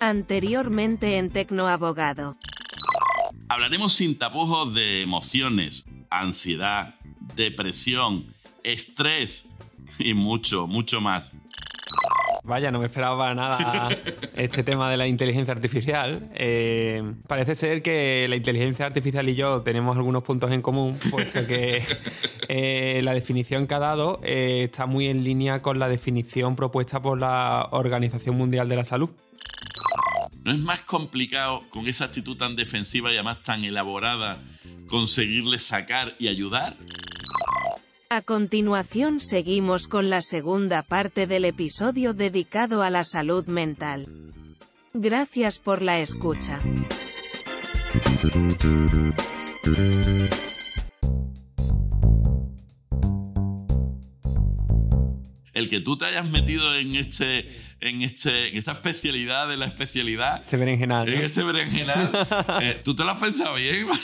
Anteriormente en Tecnoabogado. Hablaremos sin tapujos de emociones, ansiedad, depresión, estrés y mucho, mucho más. Vaya, no me esperaba nada este tema de la inteligencia artificial. Eh, parece ser que la inteligencia artificial y yo tenemos algunos puntos en común, puesto que eh, la definición que ha dado eh, está muy en línea con la definición propuesta por la Organización Mundial de la Salud. ¿No es más complicado con esa actitud tan defensiva y además tan elaborada conseguirle sacar y ayudar? A continuación seguimos con la segunda parte del episodio dedicado a la salud mental. Gracias por la escucha. El que tú te hayas metido en este, en este, en esta especialidad de la especialidad. Este berenjenal. En este berenjenal. eh, tú te lo has pensado bien.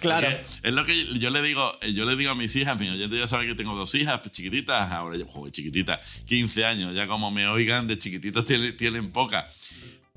Claro. Es lo que yo le digo, yo le digo a mis hijas, mi oyente ya sabe que tengo dos hijas pues, chiquititas, ahora yo, joder, chiquititas, 15 años, ya como me oigan, de chiquititas tienen, tienen poca.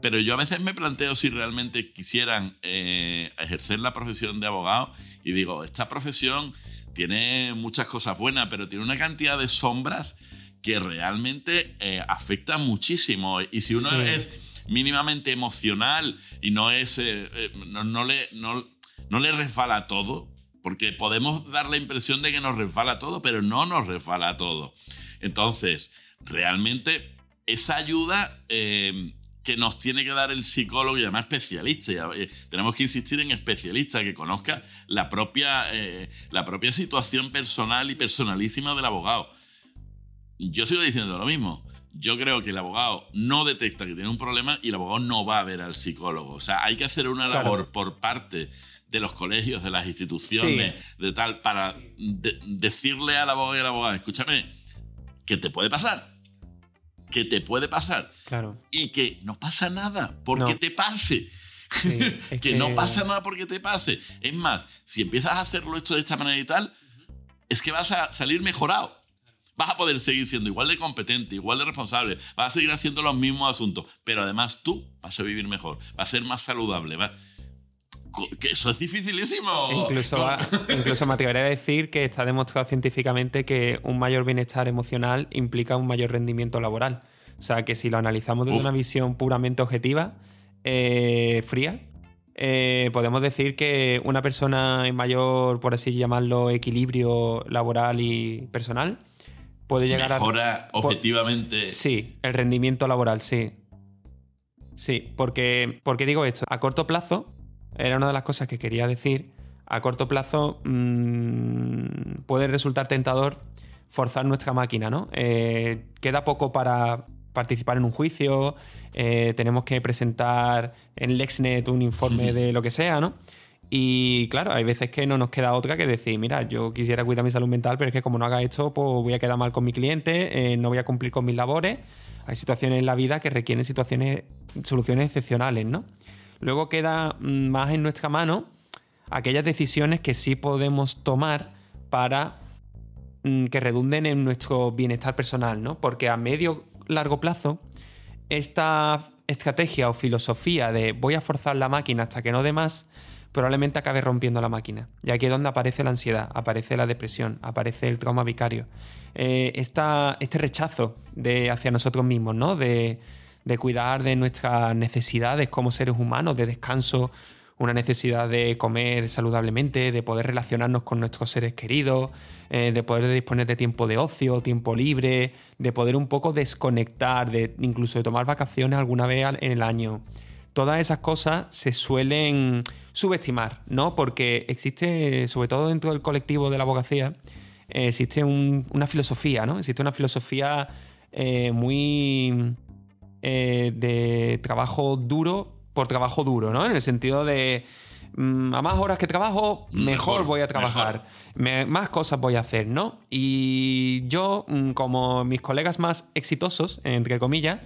Pero yo a veces me planteo si realmente quisieran eh, ejercer la profesión de abogado y digo, esta profesión tiene muchas cosas buenas, pero tiene una cantidad de sombras que realmente eh, afecta muchísimo. Y si uno Sí. es mínimamente emocional y no es. eh, eh, no, no le, no, no le resbala todo, porque podemos dar la impresión de que nos resbala todo, pero no nos resbala todo. Entonces, realmente, esa ayuda. eh, que nos tiene que dar el psicólogo y además especialista. Eh, tenemos que insistir en especialista que conozca la propia, eh, la propia situación personal y personalísima del abogado. Yo sigo diciendo lo mismo. Yo creo que el abogado no detecta que tiene un problema y el abogado no va a ver al psicólogo. O sea, hay que hacer una Claro. labor por parte de los colegios, de las instituciones, de tal, para de- decirle al abogado y a la abogada, escúchame, que te puede pasar. Que te puede pasar. Claro. Y que no pasa nada porque No. te pase. Sí, es que, que- no pasa nada porque te pase. Es más, si empiezas a hacerlo esto de esta manera y tal, es que vas a salir mejorado. Vas a poder seguir siendo igual de competente, igual de responsable, vas a seguir haciendo los mismos asuntos, pero además tú vas a vivir mejor, vas a ser más saludable. va- Co- Que eso es dificilísimo. Incluso, incluso me atrevería a decir que está demostrado científicamente que un mayor bienestar emocional implica un mayor rendimiento laboral. O sea, que si lo analizamos desde Uf. una visión puramente objetiva, eh, fría, eh, podemos decir que una persona en mayor, por así llamarlo, equilibrio laboral y personal puede llegar Mejora a... objetivamente. Sí, el rendimiento laboral, sí. Sí, porque, porque digo esto, a corto plazo, era una de las cosas que quería decir, a corto plazo mm, puede resultar tentador forzar nuestra máquina, ¿no? Eh, queda poco para participar en un juicio, eh, tenemos que presentar en LexNet un informe de lo que sea, ¿no? Y claro, hay veces que no nos queda otra que decir, mira, yo quisiera cuidar mi salud mental, pero es que como no haga esto, pues voy a quedar mal con mi cliente, eh, no voy a cumplir con mis labores. Hay situaciones en la vida que requieren situaciones, soluciones excepcionales, ¿no? Luego queda mm, más en nuestra mano aquellas decisiones que sí podemos tomar para mm, que redunden en nuestro bienestar personal, ¿no? Porque a medio largo plazo, esta estrategia o filosofía de voy a forzar la máquina hasta que no dé más, probablemente acabe rompiendo la máquina. Y aquí es donde aparece la ansiedad, aparece la depresión, aparece el trauma vicario. Eh, esta- este rechazo de, hacia nosotros mismos, ¿no? De, de cuidar de nuestras necesidades como seres humanos, de descanso, una necesidad de comer saludablemente, de poder relacionarnos con nuestros seres queridos, eh, de poder disponer de tiempo de ocio, tiempo libre, de poder un poco desconectar, de incluso de tomar vacaciones alguna vez en el año. Todas esas cosas se suelen subestimar, ¿no? Porque existe, sobre todo dentro del colectivo de la abogacía, eh, existe un- una filosofía, ¿no? Existe una filosofía eh, muy eh, de trabajo duro por trabajo duro, ¿no? En el sentido de mm, a más horas que trabajo, mejor, Mejor, voy a trabajar, Me- más cosas voy a hacer, ¿no? Y yo, mm, como mis colegas más exitosos, entre comillas,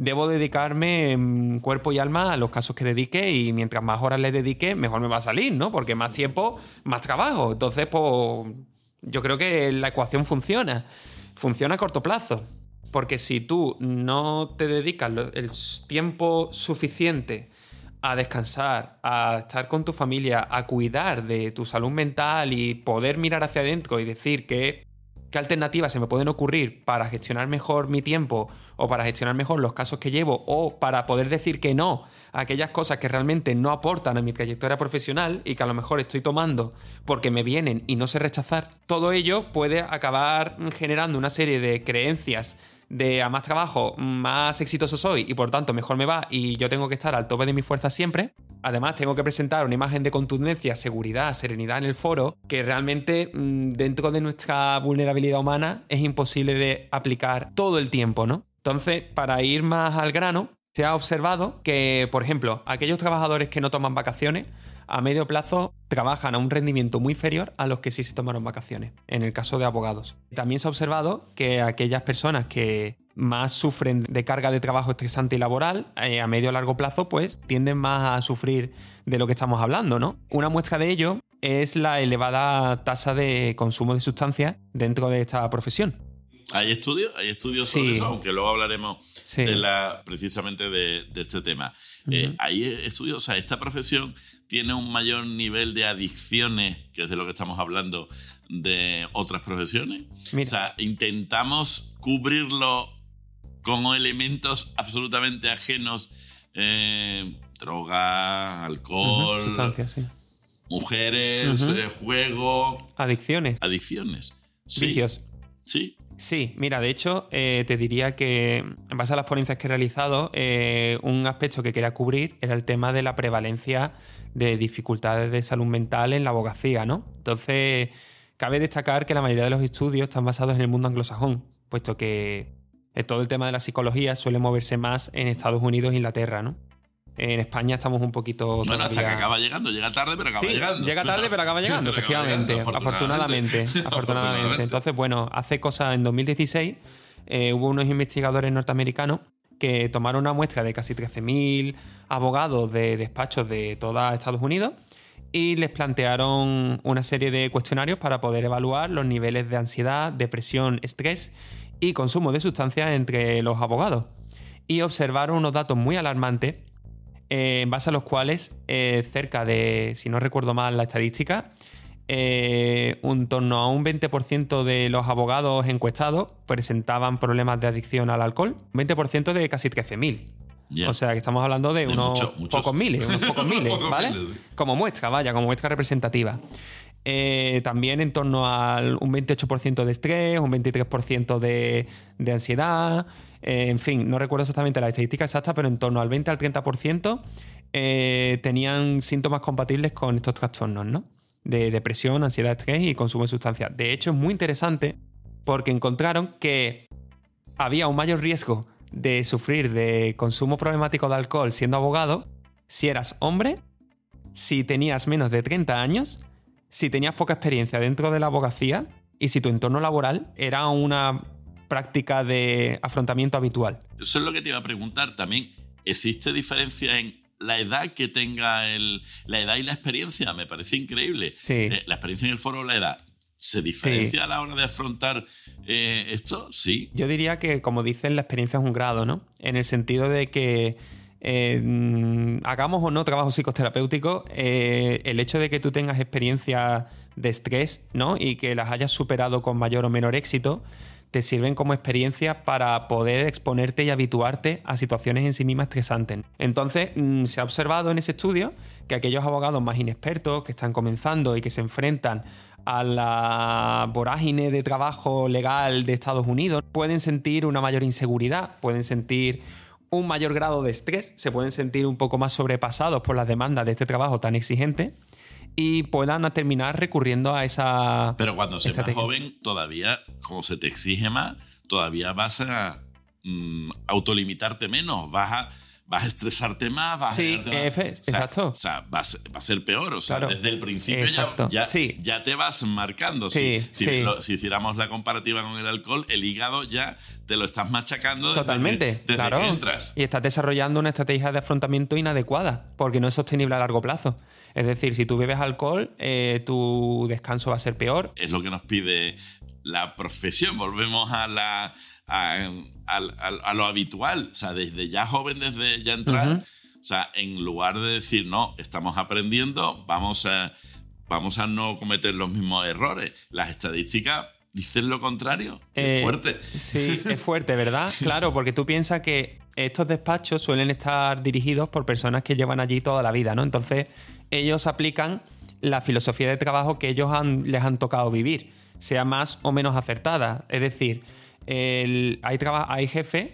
debo dedicarme mm, cuerpo y alma a los casos que dedique y mientras más horas le dedique, mejor me va a salir, ¿no? Porque más tiempo, más trabajo. Entonces, pues yo creo que la ecuación funciona. Funciona a corto plazo. Porque si tú no te dedicas el tiempo suficiente a descansar, a estar con tu familia, a cuidar de tu salud mental y poder mirar hacia adentro y decir que qué alternativas se me pueden ocurrir para gestionar mejor mi tiempo o para gestionar mejor los casos que llevo o para poder decir que no a aquellas cosas que realmente no aportan a mi trayectoria profesional y que a lo mejor estoy tomando porque me vienen y no sé rechazar, todo ello puede acabar generando una serie de creencias de a más trabajo, más exitoso soy y por tanto mejor me va y yo tengo que estar al tope de mi fuerza siempre. Además, tengo que presentar una imagen de contundencia, seguridad, serenidad en el foro que realmente mm, dentro de nuestra vulnerabilidad humana es imposible de aplicar todo el tiempo, ¿no? Entonces, para ir más al grano, se ha observado que, por ejemplo, aquellos trabajadores que no toman vacaciones, a medio plazo trabajan a un rendimiento muy inferior a los que sí se tomaron vacaciones, en el caso de abogados. También se ha observado que aquellas personas que más sufren de carga de trabajo estresante y laboral, eh, a medio o largo plazo, pues tienden más a sufrir de lo que estamos hablando, ¿no? Una muestra de ello es la elevada tasa de consumo de sustancias dentro de esta profesión. Hay estudios, hay estudios sobre eso, aunque luego hablaremos de la, precisamente de, este tema. Eh, hay estudios, o sea, esta profesión tiene un mayor nivel de adicciones, que es de lo que estamos hablando, de otras profesiones. O sea, intentamos cubrirlo con elementos absolutamente ajenos, eh, droga, alcohol, mujeres, eh, juego. Adicciones. Adicciones. Vicios. Sí. Sí, mira, de hecho, eh, te diría que en base a las ponencias que he realizado, eh, un aspecto que quería cubrir era el tema de la prevalencia de dificultades de salud mental en la abogacía, ¿no? Entonces, cabe destacar que la mayoría de los estudios están basados en el mundo anglosajón, puesto que todo el tema de la psicología suele moverse más en Estados Unidos e Inglaterra, ¿no? En España estamos un poquito. Bueno, hasta que acaba llegando. Llega tarde, pero acaba llegando. Llega tarde, pero acaba llegando, efectivamente. afortunadamente. afortunadamente. Entonces, bueno, hace cosas en 2016 eh, hubo unos investigadores norteamericanos que tomaron una muestra de casi 13.000 abogados de despachos de toda Estados Unidos y les plantearon una serie de cuestionarios para poder evaluar los niveles de ansiedad, depresión, estrés y consumo de sustancias entre los abogados. Y observaron unos datos muy alarmantes eh, en base a los cuales eh, cerca de, si no recuerdo mal la estadística, eh, un torno a un 20% de los abogados encuestados presentaban problemas de adicción al alcohol, un 20% de casi 13.000. O sea que estamos hablando de, unos pocos miles, unos pocos miles, ¿vale? Como muestra, vaya, como muestra representativa. También en torno al un 28% de estrés, un 23% de, de ansiedad, eh, en fin, no recuerdo exactamente la estadística exacta, pero en torno al 20 al 30% eh, tenían síntomas compatibles con estos trastornos, ¿no? De depresión, ansiedad, estrés y consumo de sustancias. De hecho, es muy interesante porque encontraron que había un mayor riesgo de sufrir de consumo problemático de alcohol siendo abogado si eras hombre, si tenías menos de 30 años, si tenías poca experiencia dentro de la abogacía y si tu entorno laboral era una práctica de afrontamiento habitual. Eso es lo que te iba a preguntar también. ¿Existe diferencia en la edad que tenga el, la edad y la experiencia? Me parece increíble. Sí. Eh, la experiencia en el foro, la edad. ¿Se diferencia a la hora de afrontar eh, esto? Sí. Yo diría que, como dicen, la experiencia es un grado, ¿no? En el sentido de que eh, mm, hagamos o no trabajo psicoterapéutico, el hecho de que tú tengas experiencia de estrés, ¿no? Y que las hayas superado con mayor o menor éxito, te sirven como experiencia para poder exponerte y habituarte a situaciones en sí mismas estresantes. Entonces, mm, se ha observado en ese estudio que aquellos abogados más inexpertos que están comenzando y que se enfrentan a la vorágine de trabajo legal de Estados Unidos pueden sentir una mayor inseguridad, pueden sentir un mayor grado de estrés, se pueden sentir un poco más sobrepasados por las demandas de este trabajo tan exigente y puedan terminar recurriendo a esa. Pero cuando seas joven, todavía, como se te exige más, todavía vas a mm, autolimitarte menos, vas a vas a estresarte más, vas sí, a... exacto. O sea, va a ser peor. O sea, desde el principio ya, ya, te vas marcando. Sí, si, si, hiciéramos la comparativa con el alcohol, el hígado ya te lo estás machacando Totalmente, desde, claro. que entras. Y estás desarrollando una estrategia de afrontamiento inadecuada, porque no es sostenible a largo plazo. Es decir, si tú bebes alcohol, eh, tu descanso va a ser peor. Es lo que nos pide la profesión, volvemos a, la, a, lo habitual, o sea, desde ya joven, desde ya entrar, o sea, en lugar de decir, no, estamos aprendiendo, vamos a, vamos a no cometer los mismos errores. Las estadísticas dicen lo contrario. es eh, fuerte. Sí, es fuerte, ¿verdad? Claro, porque tú piensas que estos despachos suelen estar dirigidos por personas que llevan allí toda la vida, ¿no? Entonces, ellos aplican la filosofía de trabajo que ellos les han tocado vivir, sea más o menos acertada. Es decir, hay, hay jefes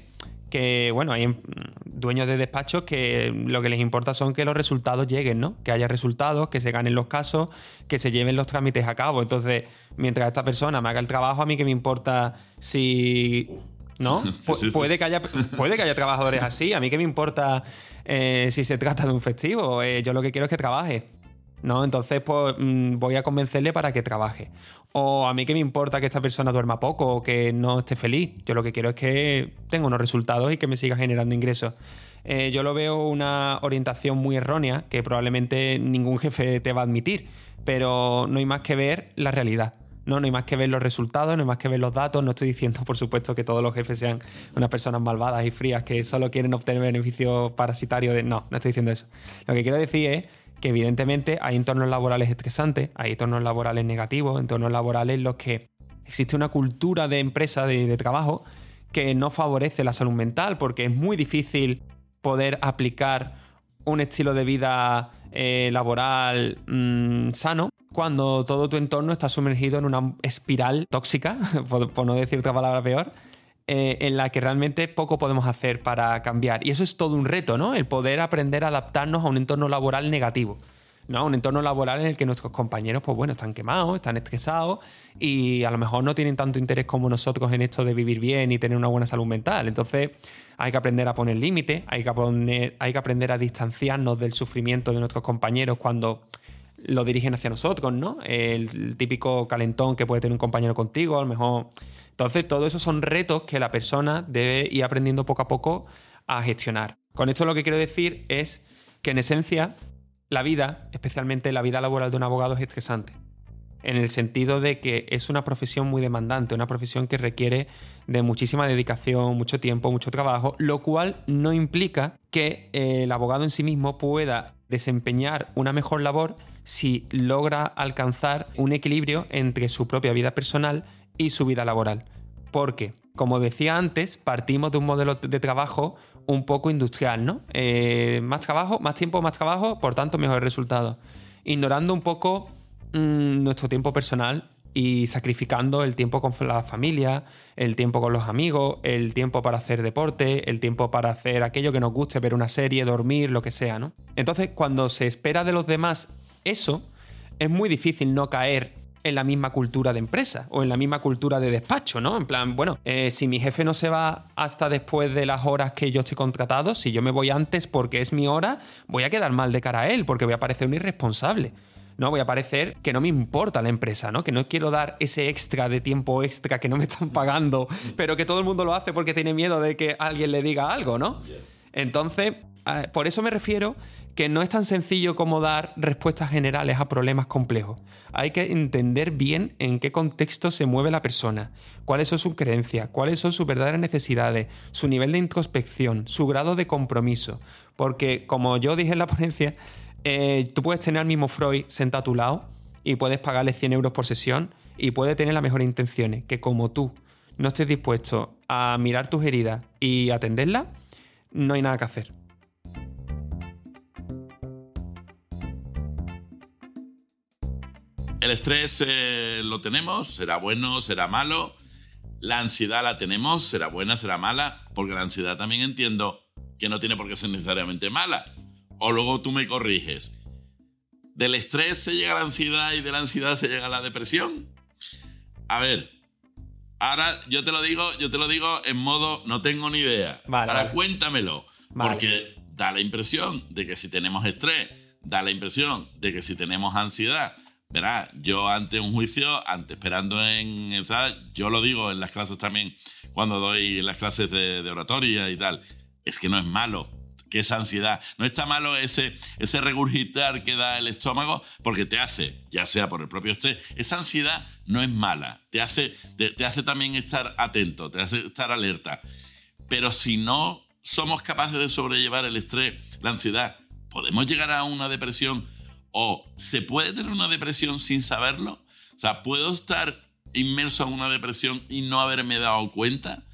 que, bueno, hay em, dueños de despachos que lo que les importa son que los resultados lleguen, ¿no? Que haya resultados, que se ganen los casos, que se lleven los trámites a cabo. Entonces, mientras esta persona me haga el trabajo, a mí que me importa si ¿no? puede, que haya, puede que haya trabajadores así. A mí que me importa eh, si se trata de un festivo. Eh, yo lo que quiero es que trabaje. ¿No? Entonces, pues mm, voy a convencerle para que trabaje. O a mí que me importa que esta persona duerma poco o que no esté feliz. Yo lo que quiero es que tenga unos resultados y que me siga generando ingresos. Eh, yo lo veo una orientación muy errónea que probablemente ningún jefe te va a admitir, pero no hay más que ver la realidad. No, no hay más que ver los resultados, no hay más que ver los datos. No estoy diciendo, por supuesto, que todos los jefes sean unas personas malvadas y frías que solo quieren obtener beneficios parasitarios. No, no estoy diciendo eso. Lo que quiero decir es que evidentemente hay entornos laborales estresantes, hay entornos laborales negativos, entornos laborales en los que existe una cultura de empresa, de, trabajo, que no favorece la salud mental, porque es muy difícil poder aplicar un estilo de vida eh, laboral mm, sano cuando todo tu entorno está sumergido en una espiral tóxica, por no decir otra palabra peor, eh, en la que realmente poco podemos hacer para cambiar. Y eso es todo un reto, ¿no? El poder aprender a adaptarnos a un entorno laboral negativo. ¿no? Un entorno laboral en el que nuestros compañeros, pues bueno, están quemados, están estresados y a lo mejor no tienen tanto interés como nosotros en esto de vivir bien y tener una buena salud mental. Entonces, hay que aprender a poner límites, hay, que hay que aprender a distanciarnos del sufrimiento de nuestros compañeros cuando lo dirigen hacia nosotros, ¿no? El típico calentón que puede tener un compañero contigo, a lo mejor. Entonces, todo eso son retos que la persona debe ir aprendiendo poco a poco a gestionar. Con esto lo que quiero decir es que en esencia la vida, especialmente la vida laboral de un abogado, es estresante. En el sentido de que es una profesión muy demandante, una profesión que requiere de muchísima dedicación, mucho tiempo, mucho trabajo, lo cual no implica que el abogado en sí mismo pueda desempeñar una mejor labor si logra alcanzar un equilibrio entre su propia vida personal y su vida laboral. Porque, como decía antes, partimos de un modelo de trabajo un poco industrial, ¿no? Eh, más trabajo, más tiempo, más trabajo, por tanto, mejores resultados. Ignorando un poco mm, nuestro tiempo personal y sacrificando el tiempo con la familia, el tiempo con los amigos, el tiempo para hacer deporte, el tiempo para hacer aquello que nos guste, ver una serie, dormir, lo que sea, ¿no? Entonces, cuando se espera de los demás eso, es muy difícil no caer en la misma cultura de empresa o en la misma cultura de despacho, ¿no? En plan, bueno, eh, si mi jefe no se va hasta después de las horas que yo estoy contratado, si yo me voy antes porque es mi hora, voy a quedar mal de cara a él porque voy a parecer un irresponsable. ¿no? Voy a parecer que no me importa la empresa, ¿no? Que no quiero dar ese extra de tiempo extra que no me están pagando, pero que todo el mundo lo hace porque tiene miedo de que alguien le diga algo, ¿no? Entonces, por eso me refiero que no es tan sencillo como dar respuestas generales a problemas complejos. Hay que entender bien en qué contexto se mueve la persona, cuáles son sus creencias, cuáles son sus verdaderas necesidades, su nivel de introspección, su grado de compromiso. Porque, como yo dije en la ponencia, eh, tú puedes tener al mismo Freud sentado a tu lado y puedes pagarle 100 euros por sesión y puede tener las mejores intenciones, que como tú no estés dispuesto a mirar tus heridas y atenderlas, no hay nada que hacer. El estrés eh, lo tenemos, será bueno, será malo. La ansiedad la tenemos, será buena, será mala, porque la ansiedad también entiendo que no tiene por qué ser necesariamente mala. O luego tú me corriges. ¿Del estrés se llega a la ansiedad y de la ansiedad se llega a la depresión? A ver, ahora yo te lo digo, yo te lo digo en modo no tengo ni idea. ahora cuéntamelo. Porque da la impresión de que si tenemos estrés, da la impresión de que si tenemos ansiedad, verá, yo ante un juicio, ante esperando en esa, yo lo digo en las clases también, cuando doy las clases de, oratoria y tal, es que no es malo. que es ansiedad. No está malo ese, ese regurgitar que da el estómago porque te hace, ya sea por el propio estrés, esa ansiedad no es mala, te hace, te, hace también estar atento, te hace estar alerta. Pero si no somos capaces de sobrellevar el estrés, la ansiedad, podemos llegar a una depresión o se puede tener una depresión sin saberlo. O sea, puedo estar inmerso en una depresión y no haberme dado cuenta.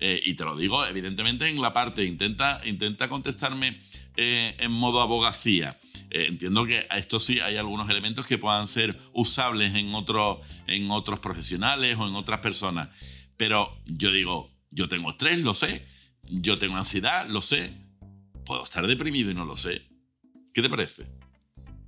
Eh, y te lo digo, evidentemente, en la parte, intenta, intenta contestarme eh, en modo abogacía. Eh, entiendo que a esto sí hay algunos elementos que puedan ser usables en, en otros profesionales o en otras personas. Pero yo digo, yo tengo estrés, lo sé. Yo tengo ansiedad, lo sé. Puedo estar deprimido y no lo sé. ¿Qué te parece?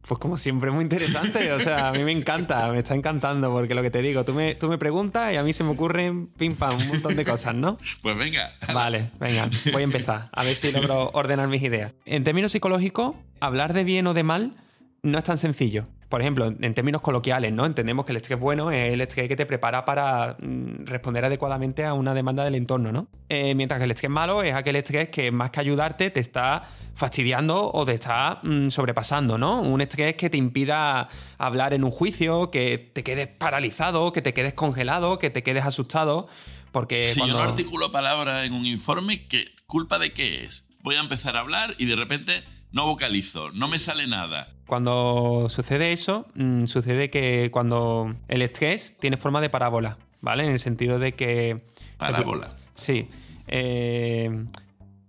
Pues como siempre, muy interesante. O sea, a mí me encanta, me está encantando, porque lo que te digo, tú me, tú me preguntas y a mí se me ocurren pim pam, un montón de cosas, ¿no? Pues venga. Vale, venga, voy a empezar, a ver si logro ordenar mis ideas. En términos psicológicos, hablar de bien o de mal no es tan sencillo. Por ejemplo, en términos coloquiales, ¿no? Entendemos que el estrés bueno es el estrés que te prepara para mm, responder adecuadamente a una demanda del entorno, ¿no? Eh, mientras que el estrés malo es aquel estrés que más que ayudarte te está fastidiando o te está mm, sobrepasando, ¿no? Un estrés que te impida hablar en un juicio, que te quedes paralizado, que te quedes congelado, que te quedes asustado. Porque si cuando... yo no articulo palabra en un informe, ¿qué, ¿culpa de qué es? Voy a empezar a hablar y de repente no vocalizo, no me sale nada. Cuando sucede eso, mm, sucede que cuando el estrés tiene forma de parábola, ¿vale? En el sentido de que... Parábola. Sí. Eh,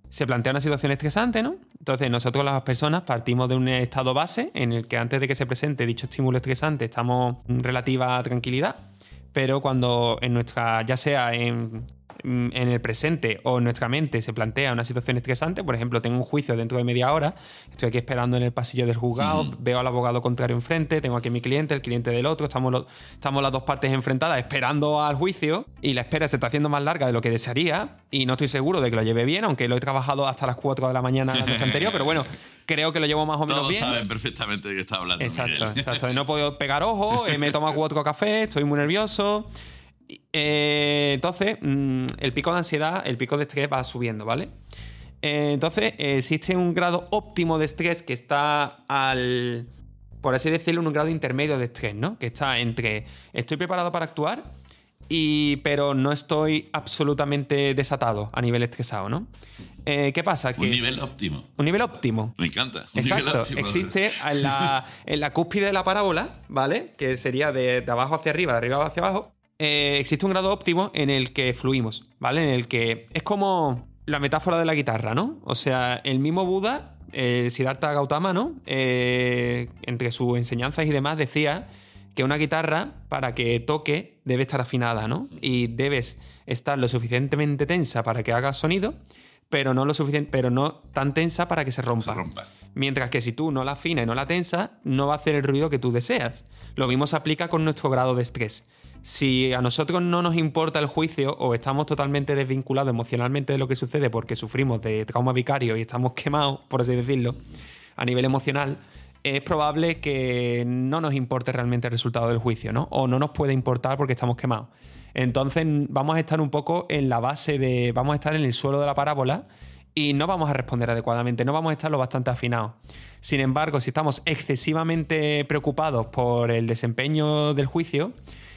se plantea una situación estresante, ¿no? Entonces nosotros las personas partimos de un estado base en el que antes de que se presente dicho estímulo estresante estamos en relativa tranquilidad, pero cuando en nuestra, ya sea en en el presente o nuestra mente se plantea una situación estresante, por ejemplo, tengo un juicio dentro de media hora, estoy aquí esperando en el pasillo del juzgado, veo al abogado contrario enfrente, tengo aquí a mi cliente, el cliente del otro, estamos, estamos las dos partes enfrentadas esperando al juicio y la espera se está haciendo más larga de lo que desearía y no estoy seguro de que lo lleve bien, aunque lo he trabajado hasta las 4 de la mañana la noche anterior, pero bueno, creo que lo llevo más o menos bien. Todos saben perfectamente de qué está hablando. Exacto, exacto. No puedo pegar ojo, eh, me he tomado cuatro cafés, estoy muy nervioso. Eh, entonces, mm, el pico de ansiedad, el pico de estrés va subiendo, ¿vale? Eh, entonces, existe un grado óptimo de estrés que está al, por así decirlo, un grado intermedio de estrés, ¿no? Que está entre estoy preparado para actuar, y, pero no estoy absolutamente desatado a nivel estresado, ¿no? Eh, ¿Qué pasa? Que un nivel óptimo. Un nivel óptimo. Me encanta. Exacto. Existe en la, en la, cúspide de la parábola, ¿vale? Que sería de, de abajo hacia arriba, de arriba hacia abajo. Eh, existe un grado óptimo en el que fluimos, ¿vale? En el que es como la metáfora de la guitarra, ¿no? O sea, el mismo Buda, eh, Siddhartha Gautama, ¿no? Eh, entre sus enseñanzas y demás decía que una guitarra, para que toque, debe estar afinada, ¿no? Y debes estar lo suficientemente tensa para que haga sonido, pero no lo suficiente, pero no tan tensa para que se rompa. Se rompa. Mientras que si tú no la afinas y no la tensas, no va a hacer el ruido que tú deseas. Lo mismo se aplica con nuestro grado de estrés si a nosotros no nos importa el juicio o estamos totalmente desvinculados emocionalmente de lo que sucede porque sufrimos de trauma vicario y estamos quemados, por así decirlo, a nivel emocional, es probable que no nos importe realmente el resultado del juicio, ¿no? O no nos puede importar porque estamos quemados. Entonces vamos a estar un poco en la base de, vamos a estar en el suelo de la parábola y no vamos a responder adecuadamente, no vamos a estar lo bastante afinados. Sin embargo, si estamos excesivamente preocupados por el desempeño del juicio,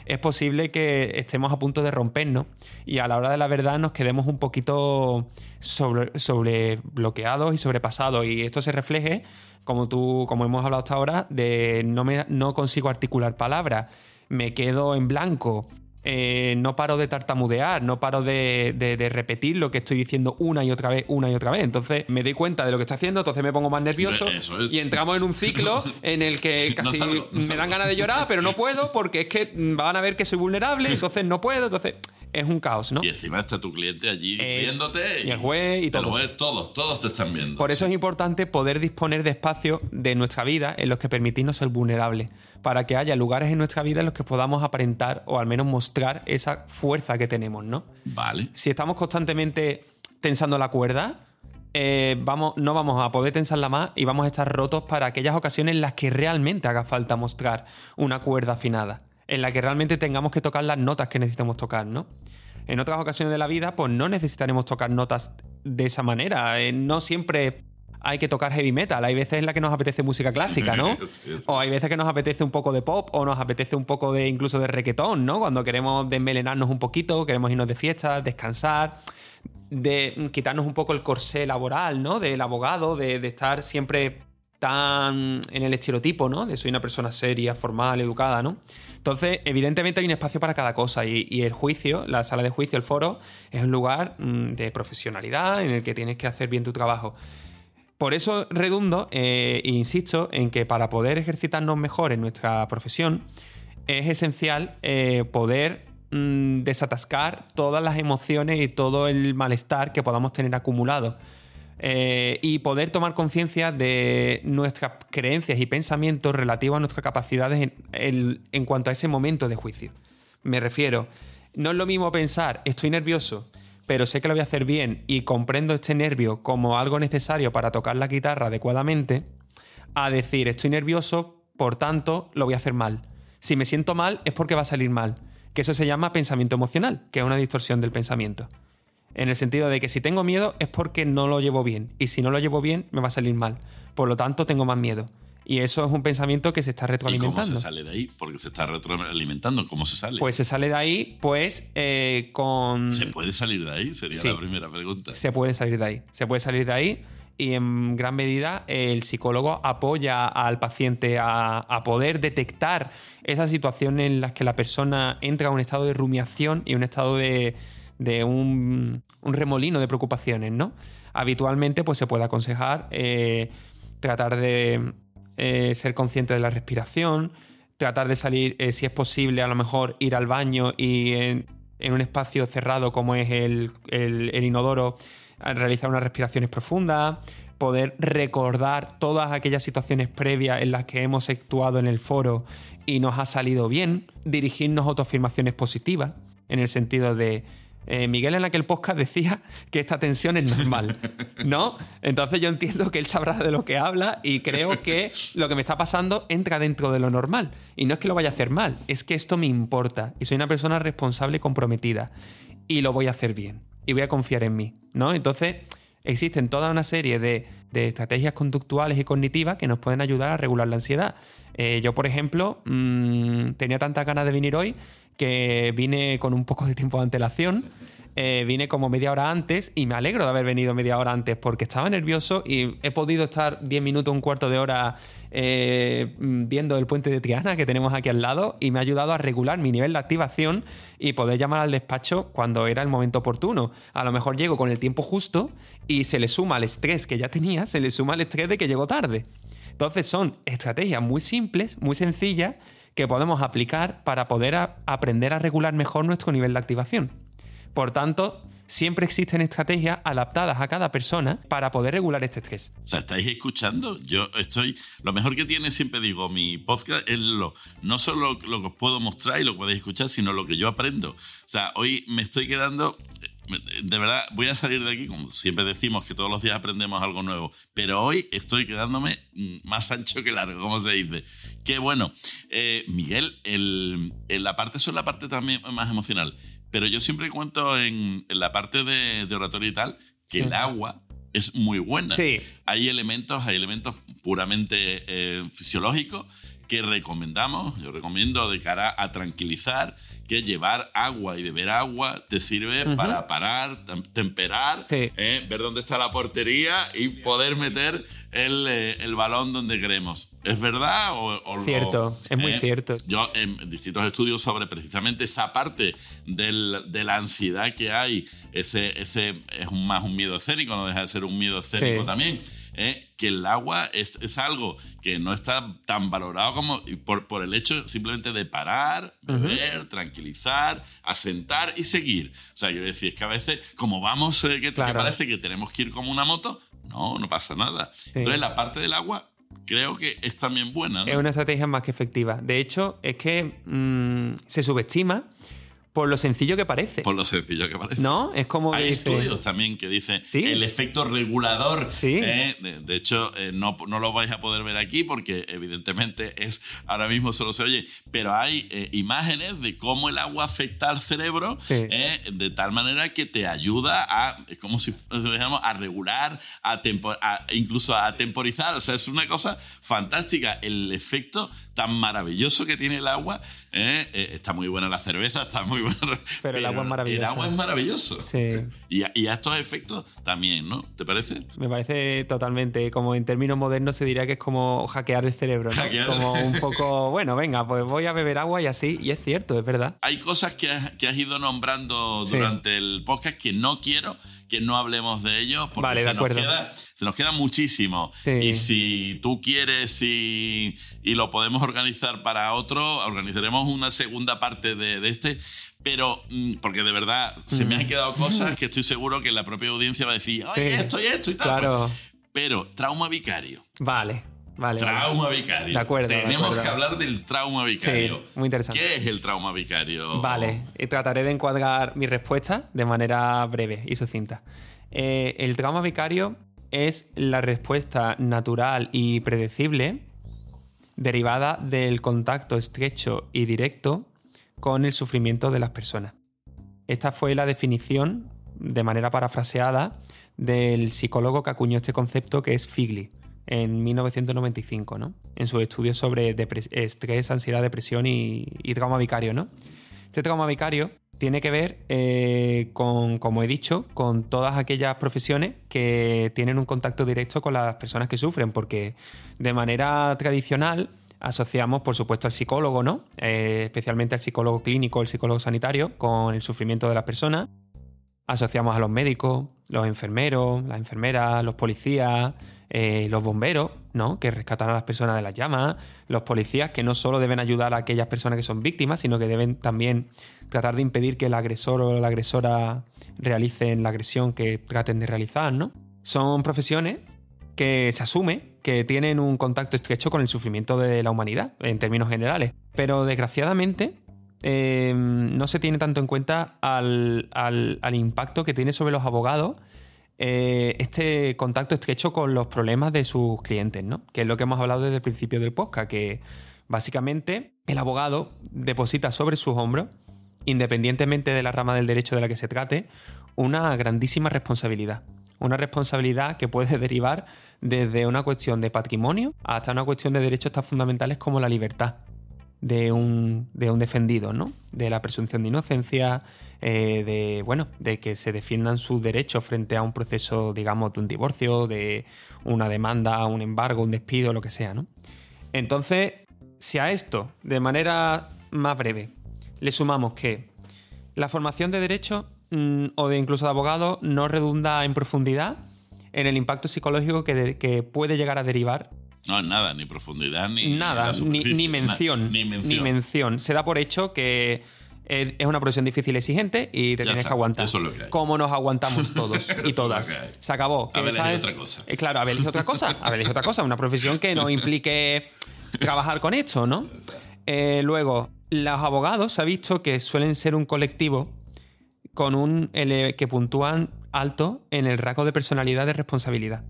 es posible que estemos a punto de rompernos y a la hora de la verdad nos quedemos un poquito sobre, bloqueados y sobrepasados. Y esto se refleje, como tú, como hemos hablado hasta ahora, de no, me, no consigo articular palabras, me quedo en blanco, eh, no paro de tartamudear, no paro de, repetir lo que estoy diciendo una y otra vez, una y otra vez. Entonces me doy cuenta de lo que estoy haciendo, entonces me pongo más nervioso y entramos en un ciclo en el que casi me dan ganas de llorar, pero no puedo porque es que van a ver que soy vulnerable, entonces no puedo, entonces es un caos, ¿no? Y encima está tu cliente allí viéndote. Y, el juez y todos. todos, todos te están viendo. Por eso es importante poder disponer de espacios de nuestra vida en los que permitirnos ser vulnerables, para que haya lugares en nuestra vida en los que podamos aparentar o al menos mostrar esa fuerza que tenemos, ¿no? Vale. Si estamos constantemente tensando la cuerda, eh, vamos, no vamos a poder tensarla más y vamos a estar rotos para aquellas ocasiones en las que realmente haga falta mostrar una cuerda afinada en la que realmente tengamos que tocar las notas que necesitamos tocar, ¿no? En otras ocasiones de la vida, pues no necesitaremos tocar notas de esa manera. Eh, no siempre hay que tocar heavy metal, hay veces en las que nos apetece música clásica, ¿no? Sí, sí. O hay veces que nos apetece un poco de pop o nos apetece un poco de incluso de reggaetón, ¿no? Cuando queremos desmelenarnos un poquito, queremos irnos de fiesta, descansar, de quitarnos un poco el corsé laboral, ¿no? Del abogado, de, de estar siempre tan en el estereotipo, ¿no? De soy una persona seria, formal, educada, ¿no? Entonces, evidentemente hay un espacio para cada cosa y, y el juicio, la sala de juicio, el foro, es un lugar mm, de profesionalidad en el que tienes que hacer bien tu trabajo. Por eso redundo e insisto en que para poder ejercitarnos mejor en nuestra profesión es esencial eh, poder mm, desatascar todas las emociones y todo el malestar que podamos tener acumulado. Eh, y poder tomar conciencia de nuestras creencias y pensamientos relativos a nuestras capacidades en- en cuanto a ese momento de juicio. Me refiero, no es lo mismo pensar, estoy nervioso, pero sé que lo voy a hacer bien y comprendo este nervio como algo necesario para tocar la guitarra adecuadamente, a decir, estoy nervioso, por tanto, lo voy a hacer mal. Si me siento mal es porque va a salir mal, que eso se llama pensamiento emocional, que es una distorsión del pensamiento. En el sentido de que si tengo miedo es porque no lo llevo bien. Y si no lo llevo bien, me va a salir mal. Por lo tanto, tengo más miedo. Y eso es un pensamiento que se está ¿Y cómo retroalimentando. se sale de ahí? Porque se está retroalimentando. ¿Cómo se sale? Pues se sale de ahí, pues, eh, con. ¿Se puede salir de ahí? Sería Sí. la primera pregunta. Se puede salir de ahí. Se puede salir de ahí. Y en gran medida el psicólogo apoya al paciente a, a poder detectar esas situaciones en las que la persona entra a un estado de rumiación y un estado de, de un, un remolino de preocupaciones, ¿no? Habitualmente, pues se puede aconsejar eh, tratar de eh, ser consciente de la respiración, tratar de salir, eh, si es posible, a lo mejor ir al baño y en, un espacio cerrado como es el, inodoro, realizar unas respiraciones profundas, poder recordar todas aquellas situaciones previas en las que hemos actuado en el foro y nos ha salido bien, dirigirnos a autoafirmaciones positivas, en el sentido de... eh, Miguel en aquel podcast decía que esta tensión es normal, ¿no? Entonces yo entiendo que él sabrá de lo que habla y creo que lo que me está pasando entra dentro de lo normal. Y no es que lo vaya a hacer mal, es que esto me importa y soy una persona responsable y comprometida y lo voy a hacer bien y voy a confiar en mí, ¿no? Entonces existen toda una serie de, de estrategias conductuales y cognitivas que nos pueden ayudar a regular la ansiedad. Eh, yo, por ejemplo, mm, tenía tantas ganas de venir hoy que vine con un poco de tiempo de antelación. Eh, vine como media hora antes y me alegro de haber venido media hora antes porque estaba nervioso y he podido estar 10 minutos, un cuarto de hora eh, viendo el puente de Triana que tenemos aquí al lado y me ha ayudado a regular mi nivel de activación y poder llamar al despacho cuando era el momento oportuno. A lo mejor llego con el tiempo justo y se le suma al estrés que ya tenía, se le suma el estrés de que llego tarde. Entonces son estrategias muy simples, muy sencillas, que podemos aplicar para poder aprender a regular mejor nuestro nivel de activación. Por tanto, siempre existen estrategias adaptadas a cada persona para poder regular este estrés. O sea, ¿estáis escuchando? Yo estoy. Lo mejor que tiene, siempre digo, mi podcast es lo, no solo lo que os puedo mostrar y lo que podéis escuchar, sino lo que yo aprendo. O sea, hoy me estoy quedando. De verdad, voy a salir de aquí, como siempre decimos que todos los días aprendemos algo nuevo, pero hoy estoy quedándome más ancho que largo, como se dice. Qué bueno. Eh, Miguel, el, en la parte, eso es la parte también más emocional, pero yo siempre cuento en, en la parte de, de oratoria y tal, que Sí. el agua es muy buena Sí, hay elementos, hay elementos puramente eh, fisiológicos que recomendamos, yo recomiendo de cara a tranquilizar, que llevar agua y beber agua te sirve Ujú. para parar, tem- temperar, Sí. eh, ver dónde está la portería y poder meter el, eh, el balón donde queremos. ¿Es verdad? O, o- cierto, o- es muy eh, cierto. yo en distintos estudios sobre precisamente esa parte del- de la ansiedad que hay, ese, ese es un- más un miedo escénico, no deja de ser un miedo escénico Sí. también, ¿eh? que el agua es, es algo que no está tan valorado como por, por el hecho simplemente de parar, beber, tranquilizar, asentar y seguir. O sea, quiero decir, es que a veces, como vamos, eh, que, parece que tenemos que ir como una moto, no, no pasa nada. Entonces, la parte del agua creo que es también buena. ¿no? Es una estrategia más que efectiva. De hecho, es que mm, se subestima por lo sencillo que parece. Por lo sencillo que parece. ¿No? Es como Hay dice- estudios también que dicen Sí. el efecto regulador. Sí. ¿eh? De, de hecho, eh, no, no lo vais a poder ver aquí porque evidentemente es ahora mismo solo se oye, pero hay eh, imágenes de cómo el agua afecta al cerebro Sí. de tal manera que te ayuda a, es como si dijéramos, a regular, a, tempo- a- incluso a temporizar. O sea, es una cosa fantástica. El efecto tan maravilloso que tiene el agua. está muy buena la cerveza, está muy Pero el agua es maravillosa. El agua es maravilloso. Sí. Y a, y a estos efectos también, ¿no? ¿Te parece? Me parece totalmente, como en términos modernos se diría que es como hackear el cerebro, ¿no? Hackear. Como un poco, bueno, venga, pues voy a beber agua y así, y es cierto, es verdad. Hay cosas que has, que has ido nombrando Sí. durante el podcast que no quiero que no hablemos de ellos porque Vale, se, de nos queda, se nos queda muchísimo. Sí. Y si tú quieres y, y lo podemos organizar para otro, organizaremos una segunda parte de, de este. Pero, mm, porque de verdad, se me Mm. han quedado cosas que estoy seguro que la propia audiencia va a decir, oye, Sí. esto y esto y tal. Claro, Pero, trauma vicario. vale, vale. vale. Trauma vicario. De acuerdo, de Tenemos acuerdo. que hablar del trauma vicario. muy interesante. ¿Qué es el trauma vicario? Vale, y trataré de encuadrar mi respuesta de manera breve y sucinta. Eh, el trauma vicario es la respuesta natural y predecible derivada del contacto estrecho y directo con el sufrimiento de las personas. Esta fue la definición, de manera parafraseada, del psicólogo que acuñó este concepto que es Figli en 1995, ¿no? En su estudio sobre estrés, ansiedad, depresión y, y trauma vicario, ¿no? Este trauma vicario tiene que ver eh, con, como he dicho, con todas aquellas profesiones que tienen un contacto directo con las personas que sufren, porque de manera tradicional asociamos, por supuesto, al psicólogo, ¿no? Eh, especialmente al psicólogo clínico, el psicólogo sanitario, con el sufrimiento de las personas. Asociamos a los médicos, los enfermeros, las enfermeras, los policías, eh, los bomberos, ¿no? Que rescatan a las personas de las llamas, los policías que no solo deben ayudar a aquellas personas que son víctimas, sino que deben también tratar de impedir que el agresor o la agresora realicen la agresión que traten de realizar, ¿no? Son profesiones que se asume que tienen un contacto estrecho con el sufrimiento de la humanidad, en términos generales. Pero desgraciadamente eh, no se tiene tanto en cuenta al, al- al impacto que tiene sobre los abogados eh, este contacto estrecho con los problemas de sus clientes, ¿no? Que es lo que hemos hablado desde el principio del podcast, que básicamente el abogado deposita sobre sus hombros, independientemente de la rama del derecho de la que se trate, una grandísima responsabilidad. Una responsabilidad que puede derivar desde una cuestión de patrimonio hasta una cuestión de derechos tan fundamentales como la libertad de un, de un defendido, ¿no? De la presunción de inocencia, eh, de, bueno, de que se defiendan sus derechos frente a un proceso, digamos, de un divorcio, de una demanda, un embargo, un despido, lo que sea, ¿no? Entonces, si a esto, de manera más breve, le sumamos que la formación de derecho mm, o de incluso de abogado no redunda en profundidad en el impacto psicológico que, de- que puede llegar a derivar No, nada, ni profundidad, ni. Nada, ni, na- mención. ni mención. Ni mención. Se da por hecho que es es una profesión difícil y exigente y te Ya tienes está, que aguantar. eso es lo que hay. Como nos aguantamos todos y es todas. Se acabó. Elegido es- otra cosa. Eh, claro, haber elegido otra cosa. Haber elegido otra cosa. Una profesión que no implique trabajar con esto, ¿no? Eh, luego, los abogados se ha visto que suelen ser un colectivo con un que puntúan alto en el rasgo de personalidad de responsabilidad.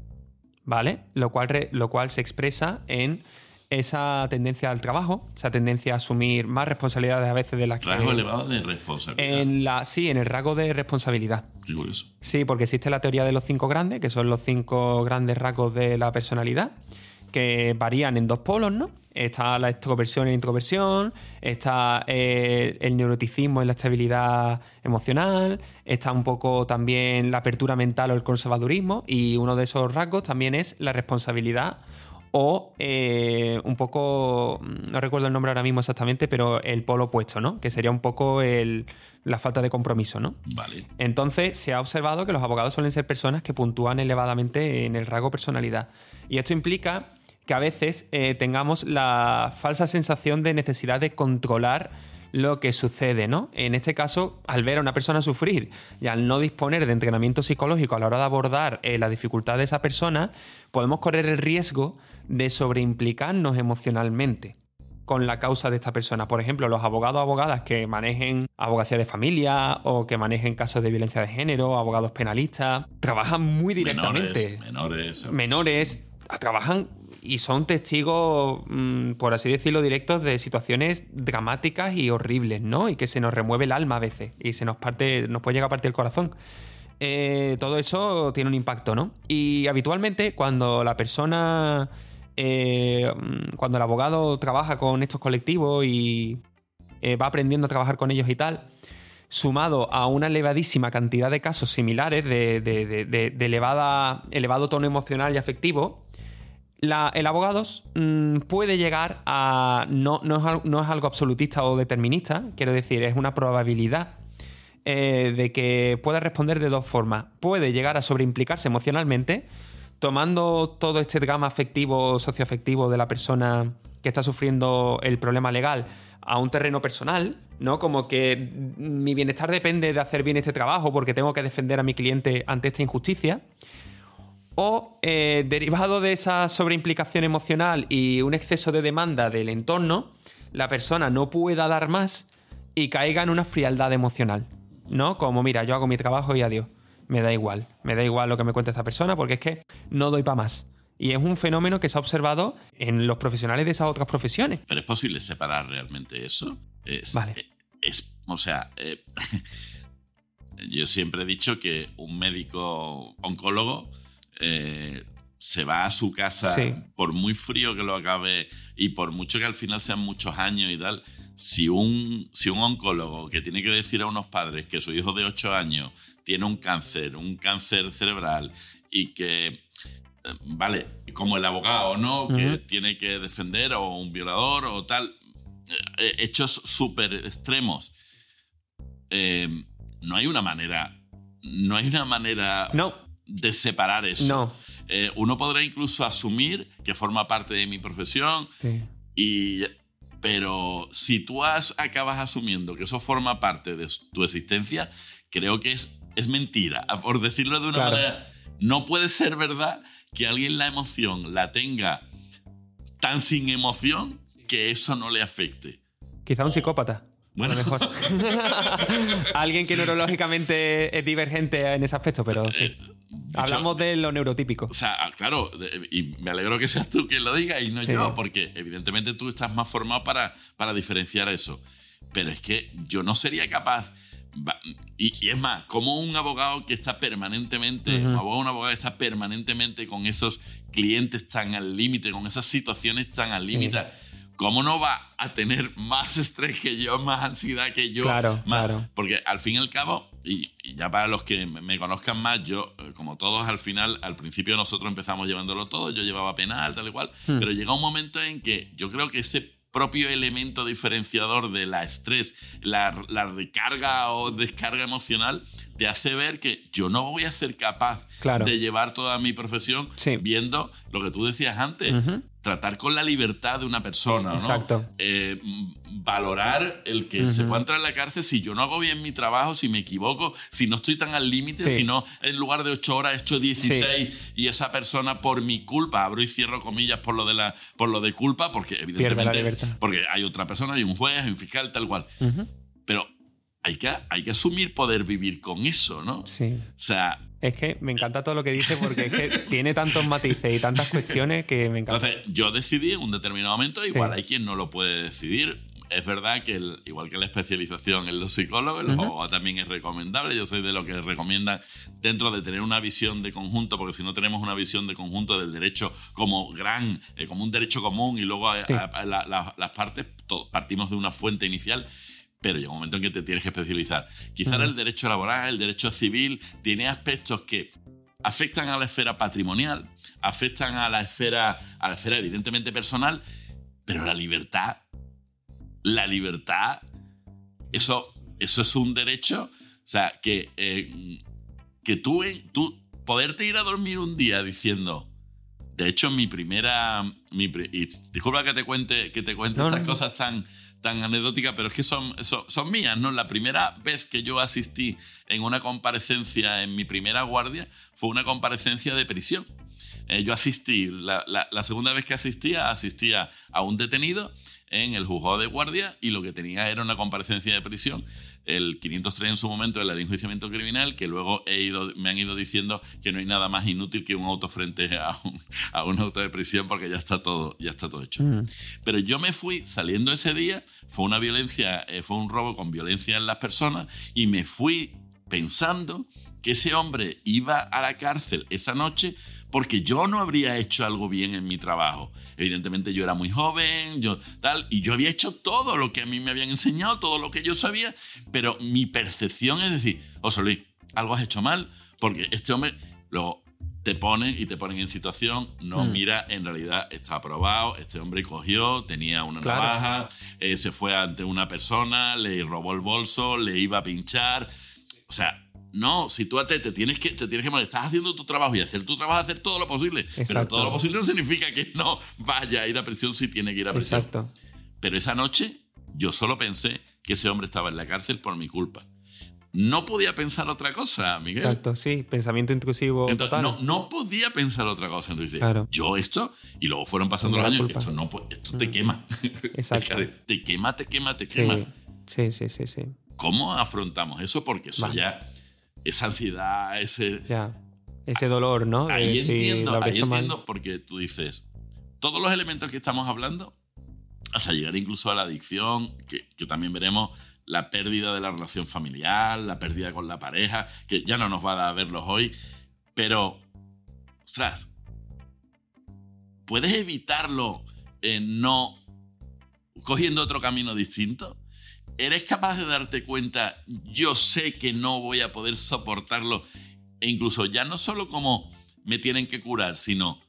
¿Vale? Lo cual, lo cual se expresa en esa tendencia al trabajo, esa tendencia a asumir más responsabilidades a veces de las que. Rasgo elevado de responsabilidad. en la, sí, en el rasgo de responsabilidad. Sí, porque existe la teoría de los cinco grandes, que son los cinco grandes rasgos de la personalidad, que varían en dos polos, ¿no? Está la extroversión la introversión, está eh, el neuroticismo y la estabilidad emocional, está un poco también la apertura mental o el conservadurismo, y uno de esos rasgos también es la responsabilidad o eh, un poco, mm, no recuerdo el nombre ahora mismo exactamente, pero el polo opuesto, ¿no? Que sería un poco el- la falta de compromiso, ¿no? Vale. Entonces se ha observado que los abogados suelen ser personas que puntúan elevadamente en el rasgo personalidad. Y esto implica que a veces eh, tengamos la falsa sensación de necesidad de controlar lo que sucede, ¿no? En este caso, al ver a una persona sufrir y al no disponer de entrenamiento psicológico a la hora de abordar eh, la dificultad de esa persona, podemos correr el riesgo de sobreimplicarnos emocionalmente. con la causa de esta persona. Por ejemplo, los abogados o abogadas que manejen abogacía de familia o que manejen casos de violencia de género, abogados penalistas, trabajan muy directamente. Menores. Menores. Menores, trabajan y son testigos, mm, por así decirlo, directos de situaciones dramáticas y horribles, ¿no? Y que se nos remueve el alma a veces y se nos parte, nos puede llegar a partir el corazón. Eh, todo eso tiene un impacto, ¿no? Y habitualmente cuando la persona, eh, cuando el abogado trabaja con estos colectivos y eh, va aprendiendo a trabajar con ellos y tal, sumado a una elevadísima cantidad de casos similares de, elevada, elevado tono emocional y afectivo, el abogado mm, puede llegar a. No, no, es, algo absolutista o determinista, quiero decir, es una probabilidad eh, de que pueda responder de dos formas. Puede llegar a sobreimplicarse emocionalmente, tomando todo este gama afectivo, socioafectivo de la persona que está sufriendo el problema legal a un terreno personal, ¿no? Como que mi bienestar depende de hacer bien este trabajo porque tengo que defender a mi cliente ante esta injusticia o eh, derivado de esa sobreimplicación emocional y un exceso de demanda del entorno, la persona no pueda dar más y caiga en una frialdad emocional, ¿no? Como, mira, yo hago mi trabajo y adiós. Me da igual, me da igual lo que me cuente esta persona porque es que no doy para más. Y es un fenómeno que se ha observado en los profesionales de esas otras profesiones. Pero es posible separar realmente eso. vale. Eh, es, o sea, eh, yo siempre he dicho que un médico oncólogo eh, se va a su casa, por muy frío que lo acabe y por mucho que al final sean muchos años y tal, si un, si un oncólogo que tiene que decir a unos padres que su hijo de 8 años tiene un cáncer, un cáncer cerebral y que, eh, vale, como el abogado, ¿no? Que tiene que defender o un violador o tal, eh, hechos súper extremos, no hay una manera, no hay una manera... No de separar eso. No. Eh, uno podrá incluso asumir que forma parte de mi profesión, y, pero si tú has, acabas asumiendo que eso forma parte de tu existencia, creo que es, es mentira. Por decirlo de una manera, no puede ser verdad que alguien la emoción la tenga tan sin emoción que eso no le afecte. Quizá un psicópata. Bueno, mejor. Alguien que neurológicamente es divergente en ese aspecto, pero sí. Hablamos de lo neurotípico. O sea, ah, claro, y me alegro que seas tú quien lo diga y no yo, porque evidentemente tú estás más formado para, para diferenciar eso. Pero es que yo no sería capaz. Y, es más, como un abogado que está permanentemente, un abogado un abogado que está permanentemente con esos clientes tan al límite, con esas situaciones tan al límite. ¿cómo no va a tener más estrés que yo, más ansiedad que yo? Claro, claro. Porque al fin y al cabo, y, ya para los que me conozcan más, yo, eh, como todos, al final, al principio nosotros empezamos llevándolo todo, yo llevaba penal, tal y cual, hmm. pero llega un momento en que yo creo que ese propio elemento diferenciador de la estrés, la, la, recarga o descarga emocional, te hace ver que yo no voy a ser capaz de llevar toda mi profesión viendo lo que tú decías antes tratar con la libertad de una persona, ¿no? Exacto. Eh, valorar el que se pueda entrar en la cárcel si yo no hago bien mi trabajo, si me equivoco, si no estoy tan al límite, si no en lugar de 8 horas he hecho 16 y esa persona por mi culpa, abro y cierro comillas por lo de la por lo de culpa, porque evidentemente porque hay otra persona, hay un juez, hay un fiscal, tal cual. Pero hay que, hay que asumir poder vivir con eso, ¿no? Sí. O sea, es que me encanta todo lo que dice porque es que tiene tantos matices y tantas cuestiones que me encanta. Entonces, yo decidí en un determinado momento, igual hay quien no lo puede decidir. Es verdad que, igual que la especialización en los psicólogos, el también es recomendable. Yo soy de lo que recomienda dentro de tener una visión de conjunto, porque si no tenemos una visión de conjunto del derecho como gran, eh, como un derecho común y luego las partes, partimos de una fuente inicial pero llega un momento en que te tienes que especializar. Quizás el derecho laboral, el derecho civil, tiene aspectos que afectan a la esfera patrimonial, afectan a la esfera, a la esfera evidentemente personal, pero la libertad, la libertad, eso, eso es un derecho, o sea, que, eh, que tú, tú, poderte ir a dormir un día diciendo, de hecho, mi primera, mi, y disculpa que te cuente, que te cuente estas cosas tan tan anecdótica, pero es que son, son, mías, ¿no? La primera vez que yo asistí en una comparecencia en mi primera guardia fue una comparecencia de prisión. Eh, yo asistí, la, la, segunda vez que asistía, asistía a un detenido en el juzgado de guardia y lo que tenía era una comparecencia de prisión el 503 en su momento del enjuiciamiento criminal, que luego he ido, me han ido diciendo que no hay nada más inútil que un auto frente a un, a un auto de prisión porque ya está todo, ya está todo hecho. Mm. Pero yo me fui saliendo ese día, fue una violencia, eh, fue un robo con violencia en las personas y me fui pensando que ese hombre iba a la cárcel esa noche porque yo no habría hecho algo bien en mi trabajo. Evidentemente yo era muy joven, yo tal, y yo había hecho todo lo que a mí me habían enseñado, todo lo que yo sabía, pero mi percepción es decir, José Luis, algo has hecho mal, porque este hombre lo te pone y te ponen en situación, no hmm. mira, en realidad está aprobado, este hombre cogió, tenía una navaja, eh, se fue ante una persona, le robó el bolso, le iba a pinchar, o sea, no, si tú te, tienes que, te tienes que estás haciendo tu trabajo y hacer tu trabajo, hacer todo lo posible. Pero todo lo posible no significa que no vaya a ir a prisión si tiene que ir a prisión. Exacto. Pero esa noche yo solo pensé que ese hombre estaba en la cárcel por mi culpa. No podía pensar otra cosa, Miguel. Exacto, sí, pensamiento intrusivo. total. No, no podía pensar otra cosa. Entonces, claro. yo esto, y luego fueron pasando los años, esto, no, esto te mm. quema. Exacto. te quema, te quema, te quema. Sí, sí, sí, sí. ¿Cómo afrontamos eso? Porque eso ya esa ansiedad, ese... Ya. Ese dolor, ¿no? ahí entiendo, ahí entiendo porque tú dices, todos los elementos que estamos hablando, hasta llegar incluso a la adicción, que, que también veremos la pérdida de la relación familiar, la pérdida con la pareja, que ya no nos va a dar a verlos hoy, pero, ostras, ¿puedes evitarlo no cogiendo otro camino distinto? ¿Eres capaz de darte cuenta, yo sé que no voy a poder soportarlo? E incluso ya no solo como me tienen que curar, sino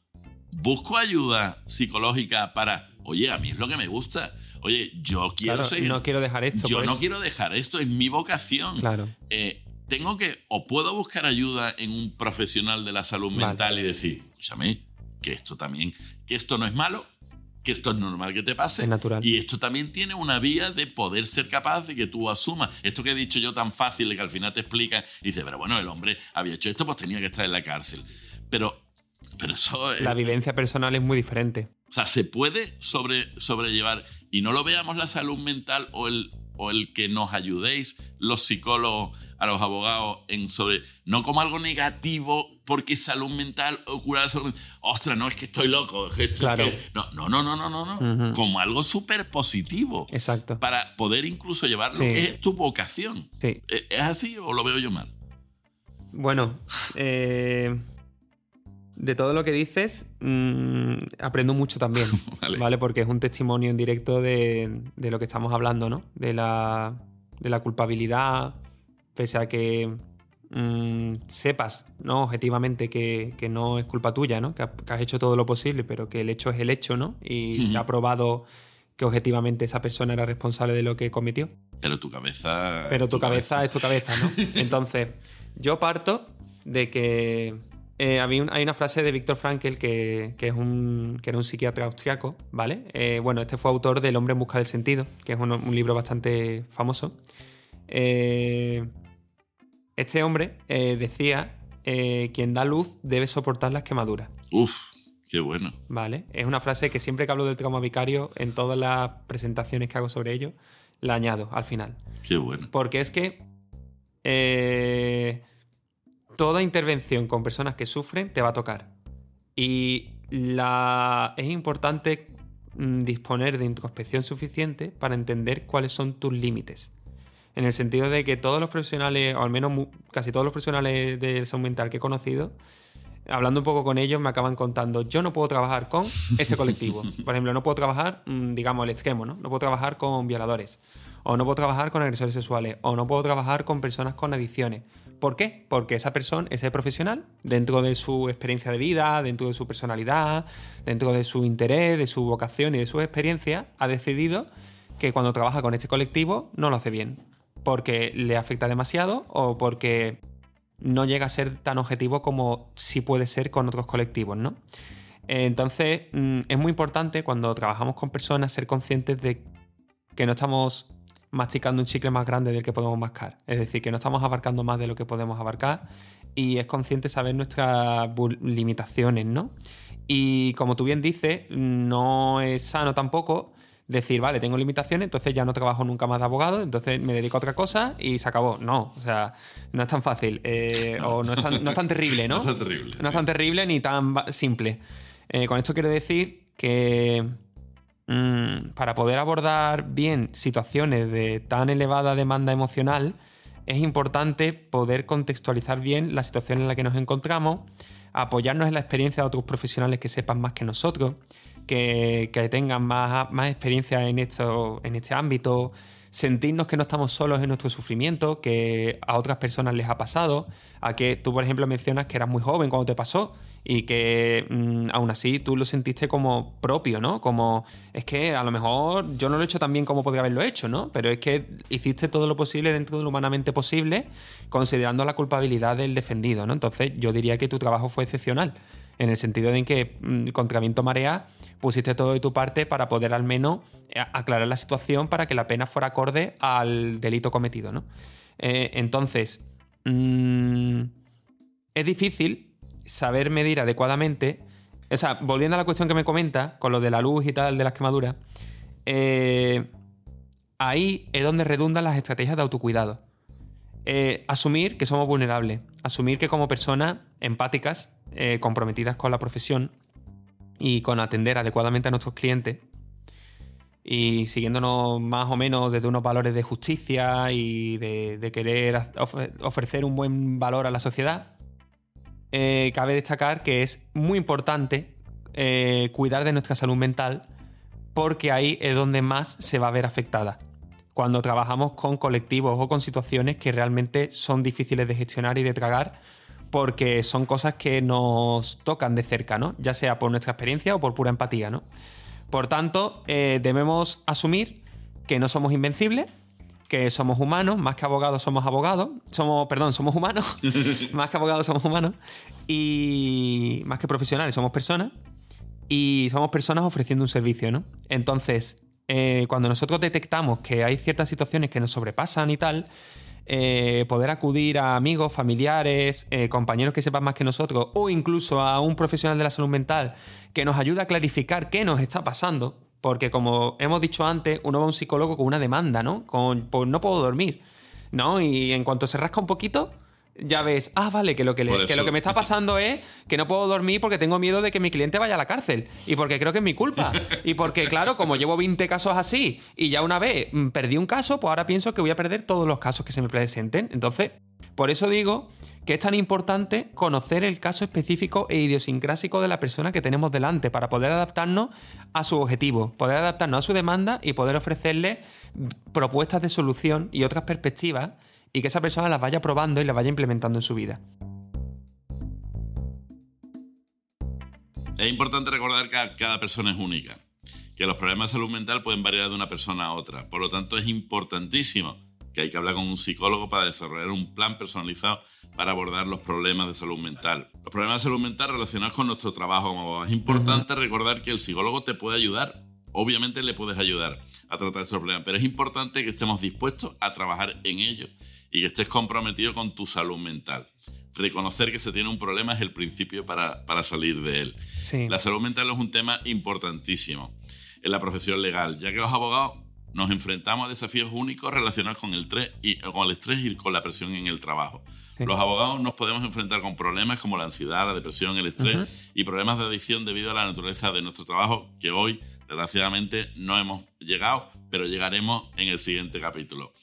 busco ayuda psicológica para, oye, a mí es lo que me gusta. Oye, yo quiero seguir. No quiero dejar esto. Yo no quiero dejar esto, es mi vocación. Claro. Eh, tengo que, o puedo buscar ayuda en un profesional de la salud mental y decir, escúchame, que esto también, que esto no es malo, que esto es normal que te pase. Es natural. Y esto también tiene una vía de poder ser capaz de que tú asumas. Esto que he dicho yo tan fácil, de que al final te explica y dices, pero bueno, el hombre había hecho esto, pues tenía que estar en la cárcel. Pero, pero eso. La vivencia personal es muy diferente. O sea, se puede sobre, sobrellevar y no lo veamos la salud mental o el, o el que nos ayudéis los psicólogos a los abogados en sobre no como algo negativo porque salud mental o curar salud ostras no es que estoy loco claro. no, no no no no no no. Como algo súper positivo exacto. Para poder incluso llevar lo que es tu vocación. Sí. ¿E-, ¿es así o lo veo yo mal? bueno eh, de todo lo que dices mm, aprendo mucho también vale. porque es un testimonio en directo de, de lo que estamos hablando no de la de la culpabilidad pese a que mm, sepas, ¿no? Objetivamente que, no es culpa tuya, ¿no? Que, has hecho todo lo posible, pero que el hecho es el hecho, ¿no? Y se ha probado que objetivamente esa persona era responsable de lo que cometió. Pero tu cabeza. Pero tu, cabeza, es tu cabeza, ¿no? Entonces, yo parto de que. Eh, hay una frase de Víctor Frankl que, es un, que era un psiquiatra austriaco, ¿vale? Eh, bueno, este fue autor del Hombre en busca del sentido, que es un, un libro bastante famoso. Eh, este hombre eh, decía, quien da luz debe soportar las quemaduras. Uf, qué bueno. Vale, es una frase que siempre que hablo del trauma vicario, en todas las presentaciones que hago sobre ello, la añado al final. Qué bueno. Porque es que toda intervención con personas que sufren te va a tocar. Y la, es importante mm, disponer de introspección suficiente para entender cuáles son tus límites en el sentido de que todos los profesionales, o al menos casi todos los profesionales de salud mental que he conocido, hablando un poco con ellos, me acaban contando, yo no puedo trabajar con este colectivo. Por ejemplo, no puedo trabajar, mm, digamos, el extremo, ¿no? No puedo trabajar con violadores, o no puedo trabajar con agresores sexuales, o no puedo trabajar con personas con adicciones. ¿Por qué? Porque esa persona, ese profesional, dentro de su experiencia de vida, dentro de su personalidad, dentro de su interés, de su vocación y de su experiencia, ha decidido que cuando trabaja con este colectivo no lo hace bien porque le afecta demasiado o porque no llega a ser tan objetivo como sí puede ser con otros colectivos, ¿no? Entonces, mm, es muy importante cuando trabajamos con personas ser conscientes de que no estamos masticando un chicle más grande del que podemos mascar. Es decir, que no estamos abarcando más de lo que podemos abarcar y es consciente saber nuestras limitaciones, ¿no? Y como tú bien dices, no es sano tampoco decir, vale, tengo limitaciones, entonces ya no trabajo nunca más de abogado, entonces me dedico a otra cosa y se acabó. No, o sea, no es tan fácil. Eh, o no es tan, terrible, ¿no? no es tan terrible. No es tan terrible ni tan simple. Eh, con esto quiero decir que mm, para poder abordar bien situaciones de tan elevada demanda emocional, es importante poder contextualizar bien la situación en la que nos encontramos, apoyarnos en la experiencia de otros profesionales que sepan más que nosotros, que, tengan más, más experiencia en, esto, en este ámbito, sentirnos que no estamos solos en nuestro sufrimiento, que a otras personas les ha pasado, a que tú, por ejemplo, mencionas que eras muy joven cuando te pasó y que mm, aún así tú lo sentiste como propio, ¿no? Como es que a lo mejor yo no lo he hecho tan bien como podría haberlo hecho, ¿no? Pero es que hiciste todo lo posible dentro de lo humanamente posible, considerando la culpabilidad del defendido, ¿no? Entonces yo diría que tu trabajo fue excepcional, en el sentido de que mm, contra viento marea pusiste todo de tu parte para poder al menos eh, aclarar la situación para que la pena fuera acorde al delito cometido, ¿no? Eh, entonces, mm, es difícil saber medir adecuadamente. O sea, volviendo a la cuestión que me comenta, con lo de la luz y tal, de las quemaduras, eh, ahí es donde redundan las estrategias de autocuidado. Eh, asumir que somos vulnerables, asumir que como personas empáticas, eh, comprometidas con la profesión y con atender adecuadamente a nuestros clientes, y siguiéndonos más o menos desde unos valores de justicia y de querer ofrecer un buen valor a la sociedad, eh, cabe destacar que es muy importante eh, cuidar de nuestra salud mental porque ahí es donde más se va a ver afectada. Cuando trabajamos con colectivos o con situaciones que realmente son difíciles de gestionar y de tragar porque son cosas que nos tocan de cerca, ¿no? Ya sea por nuestra experiencia o por pura empatía, ¿no? Por tanto, eh, debemos asumir que no somos invencibles, que somos humanos, más que abogados somos abogados, somos, perdón, somos humanos, más que abogados somos humanos, y más que profesionales somos personas, y somos personas ofreciendo un servicio, ¿no? Entonces, eh, cuando nosotros detectamos que hay ciertas situaciones que nos sobrepasan y tal, eh, poder acudir a amigos, familiares, eh, compañeros que sepan más que nosotros, o incluso a un profesional de la salud mental que nos ayude a clarificar qué nos está pasando, porque como hemos dicho antes, uno va a un psicólogo con una demanda, ¿no? Con, pues no puedo dormir, ¿no? Y en cuanto se rasca un poquito, ya ves, ah, vale, que lo que, lo que me está pasando es que no puedo dormir porque tengo miedo de que mi cliente vaya a la cárcel. Y porque creo que es mi culpa. Y porque, claro, como llevo 20 casos así y ya una vez mm, perdí un caso, pues ahora pienso que voy a perder todos los casos que se me presenten. Entonces, por eso digo que es tan importante conocer el caso específico e idiosincrásico de la persona que tenemos delante para poder adaptarnos a su objetivo, poder adaptarnos a su demanda y poder ofrecerle propuestas de solución y otras perspectivas y que esa persona las vaya probando y las vaya implementando en su vida. Es importante recordar que cada persona es única, que los problemas de salud mental pueden variar de una persona a otra. Por lo tanto, es importantísimo que hay que hablar con un psicólogo para desarrollar un plan personalizado para abordar los problemas de salud mental. Los problemas de salud mental relacionados con nuestro trabajo como. Es importante recordar que el psicólogo te puede ayudar. Obviamente le puedes ayudar a tratar esos problemas, pero es importante que estemos dispuestos a trabajar en ello y que estés comprometido con tu salud mental. Reconocer que se tiene un problema es el principio para, para salir de él. La salud mental es un tema importantísimo en la profesión legal, ya que los abogados nos enfrentamos a desafíos únicos relacionados con el, estrés y, con el estrés y con la presión en el trabajo. Los abogados nos podemos enfrentar con problemas como la ansiedad, la depresión, el estrés y problemas de adicción debido a la naturaleza de nuestro trabajo que hoy, desgraciadamente, no hemos llegado, pero llegaremos en el siguiente capítulo.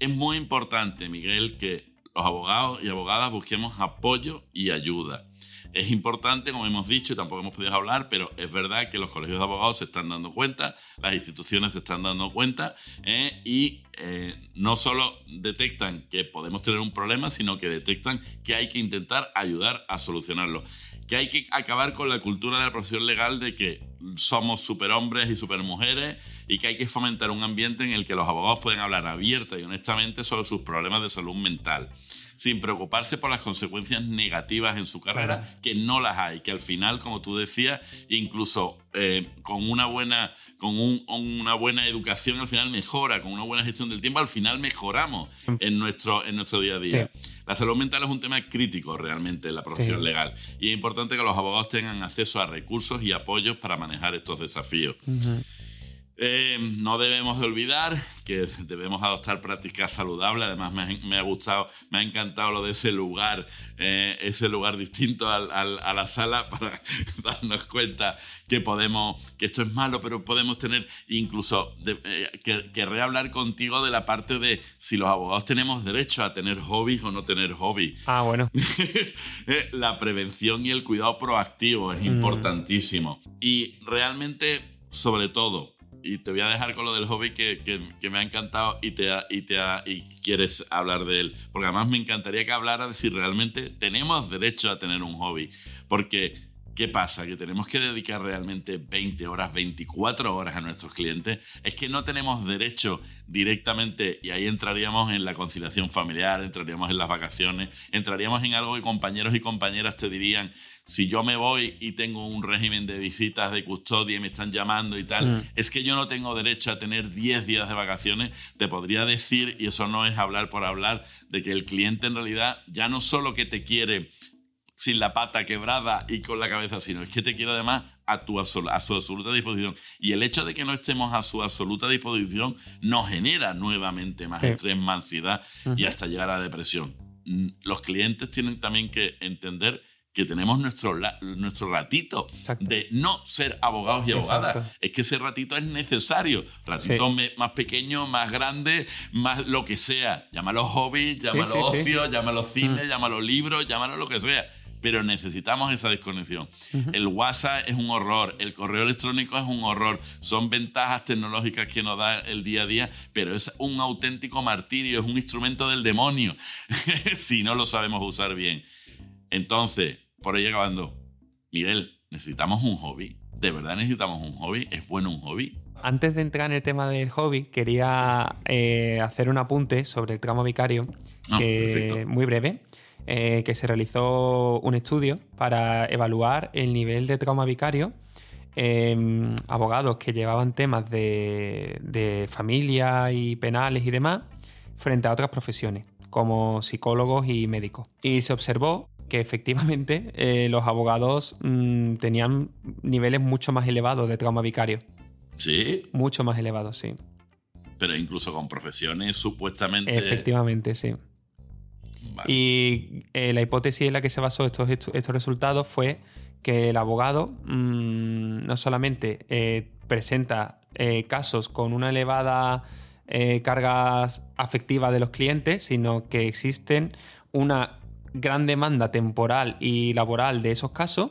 Es muy importante, Miguel, que los abogados y abogadas busquemos apoyo y ayuda. Es importante, como hemos dicho, tampoco hemos podido hablar, pero es verdad que los colegios de abogados se están dando cuenta, las instituciones se están dando cuenta eh, y eh, no solo detectan que podemos tener un problema, sino que detectan que hay que intentar ayudar a solucionarlo. Que hay que acabar con la cultura de la profesión legal de que somos superhombres y supermujeres y que hay que fomentar un ambiente en el que los abogados pueden hablar abierta y honestamente sobre sus problemas de salud mental. Sin preocuparse por las consecuencias negativas en su carrera, que no las hay, que al final, como tú decías, incluso eh, con, una buena, con una buena educación al final mejora, con una buena gestión del tiempo al final mejoramos en nuestro, en nuestro día a día. La salud mental es un tema crítico realmente en la profesión legal y es importante que los abogados tengan acceso a recursos y apoyos para manejar estos desafíos. Eh, no debemos de olvidar que debemos adoptar prácticas saludables. Además, me ha, gustado, me ha encantado lo de ese lugar, eh, ese lugar distinto a la sala para darnos cuenta que podemos, que esto es malo, pero podemos tener incluso, eh, que, querré hablar contigo de la parte de si los abogados tenemos derecho a tener hobbies o no tener hobbies. Ah, bueno. la prevención y el cuidado proactivo es mm. importantísimo. Y realmente, sobre todo, y te voy a dejar con lo del hobby que, que, me ha encantado y, te, y, te y quieres hablar de él. Porque además me encantaría que hablara de si realmente tenemos derecho a tener un hobby. Porque, ¿qué pasa? Que tenemos que dedicar realmente 20 horas, 24 horas a nuestros clientes. Es que no tenemos derecho directamente, y ahí entraríamos en la conciliación familiar, entraríamos en las vacaciones, entraríamos en algo que compañeros y compañeras te dirían si yo me voy y tengo un régimen de visitas de custodia y me están llamando y tal, mm. es que yo no tengo derecho a tener 10 días de vacaciones, te podría decir, y eso no es hablar por hablar, de que el cliente en realidad ya no solo que te quiere sin la pata quebrada y con la cabeza, sino es que te quiere además a, tu, a su absoluta disposición. Y el hecho de que no estemos a su absoluta disposición nos genera nuevamente más estrés, más ansiedad y hasta llegar a depresión. Mm, los clientes tienen también que entender que tenemos nuestro, nuestro ratito de no ser abogados y abogadas. Es que ese ratito es necesario. Ratito más pequeño, más grande, más lo que sea. Llámalo hobby, llámalo ocio, llámalo cine, mm. llámalo libros, llámalo lo que sea. Pero necesitamos esa desconexión. El WhatsApp es un horror, el correo electrónico es un horror. Son ventajas tecnológicas que nos da el día a día, pero es un auténtico martirio, es un instrumento del demonio si no lo sabemos usar bien. Entonces, por ahí acabando. Miguel, necesitamos un hobby. ¿De verdad necesitamos un hobby? ¿Es bueno un hobby? Antes de entrar en el tema del hobby, quería eh, hacer un apunte sobre el tramo vicario, ah, muy breve, eh, que se realizó un estudio para evaluar el nivel de trauma vicario en abogados que llevaban temas de, de familia y penales y demás frente a otras profesiones, como psicólogos y médicos. Y se observó que efectivamente eh, los abogados mm, tenían niveles mucho más elevados de trauma vicario. ¿Sí? Mucho más elevados, sí. Pero incluso con profesiones supuestamente... Efectivamente, sí. Y eh, la hipótesis en la que se basó estos, estos resultados fue que el abogado mm, no solamente eh, presenta casos con una elevada carga afectiva de los clientes, sino que existen una gran demanda temporal y laboral de esos casos,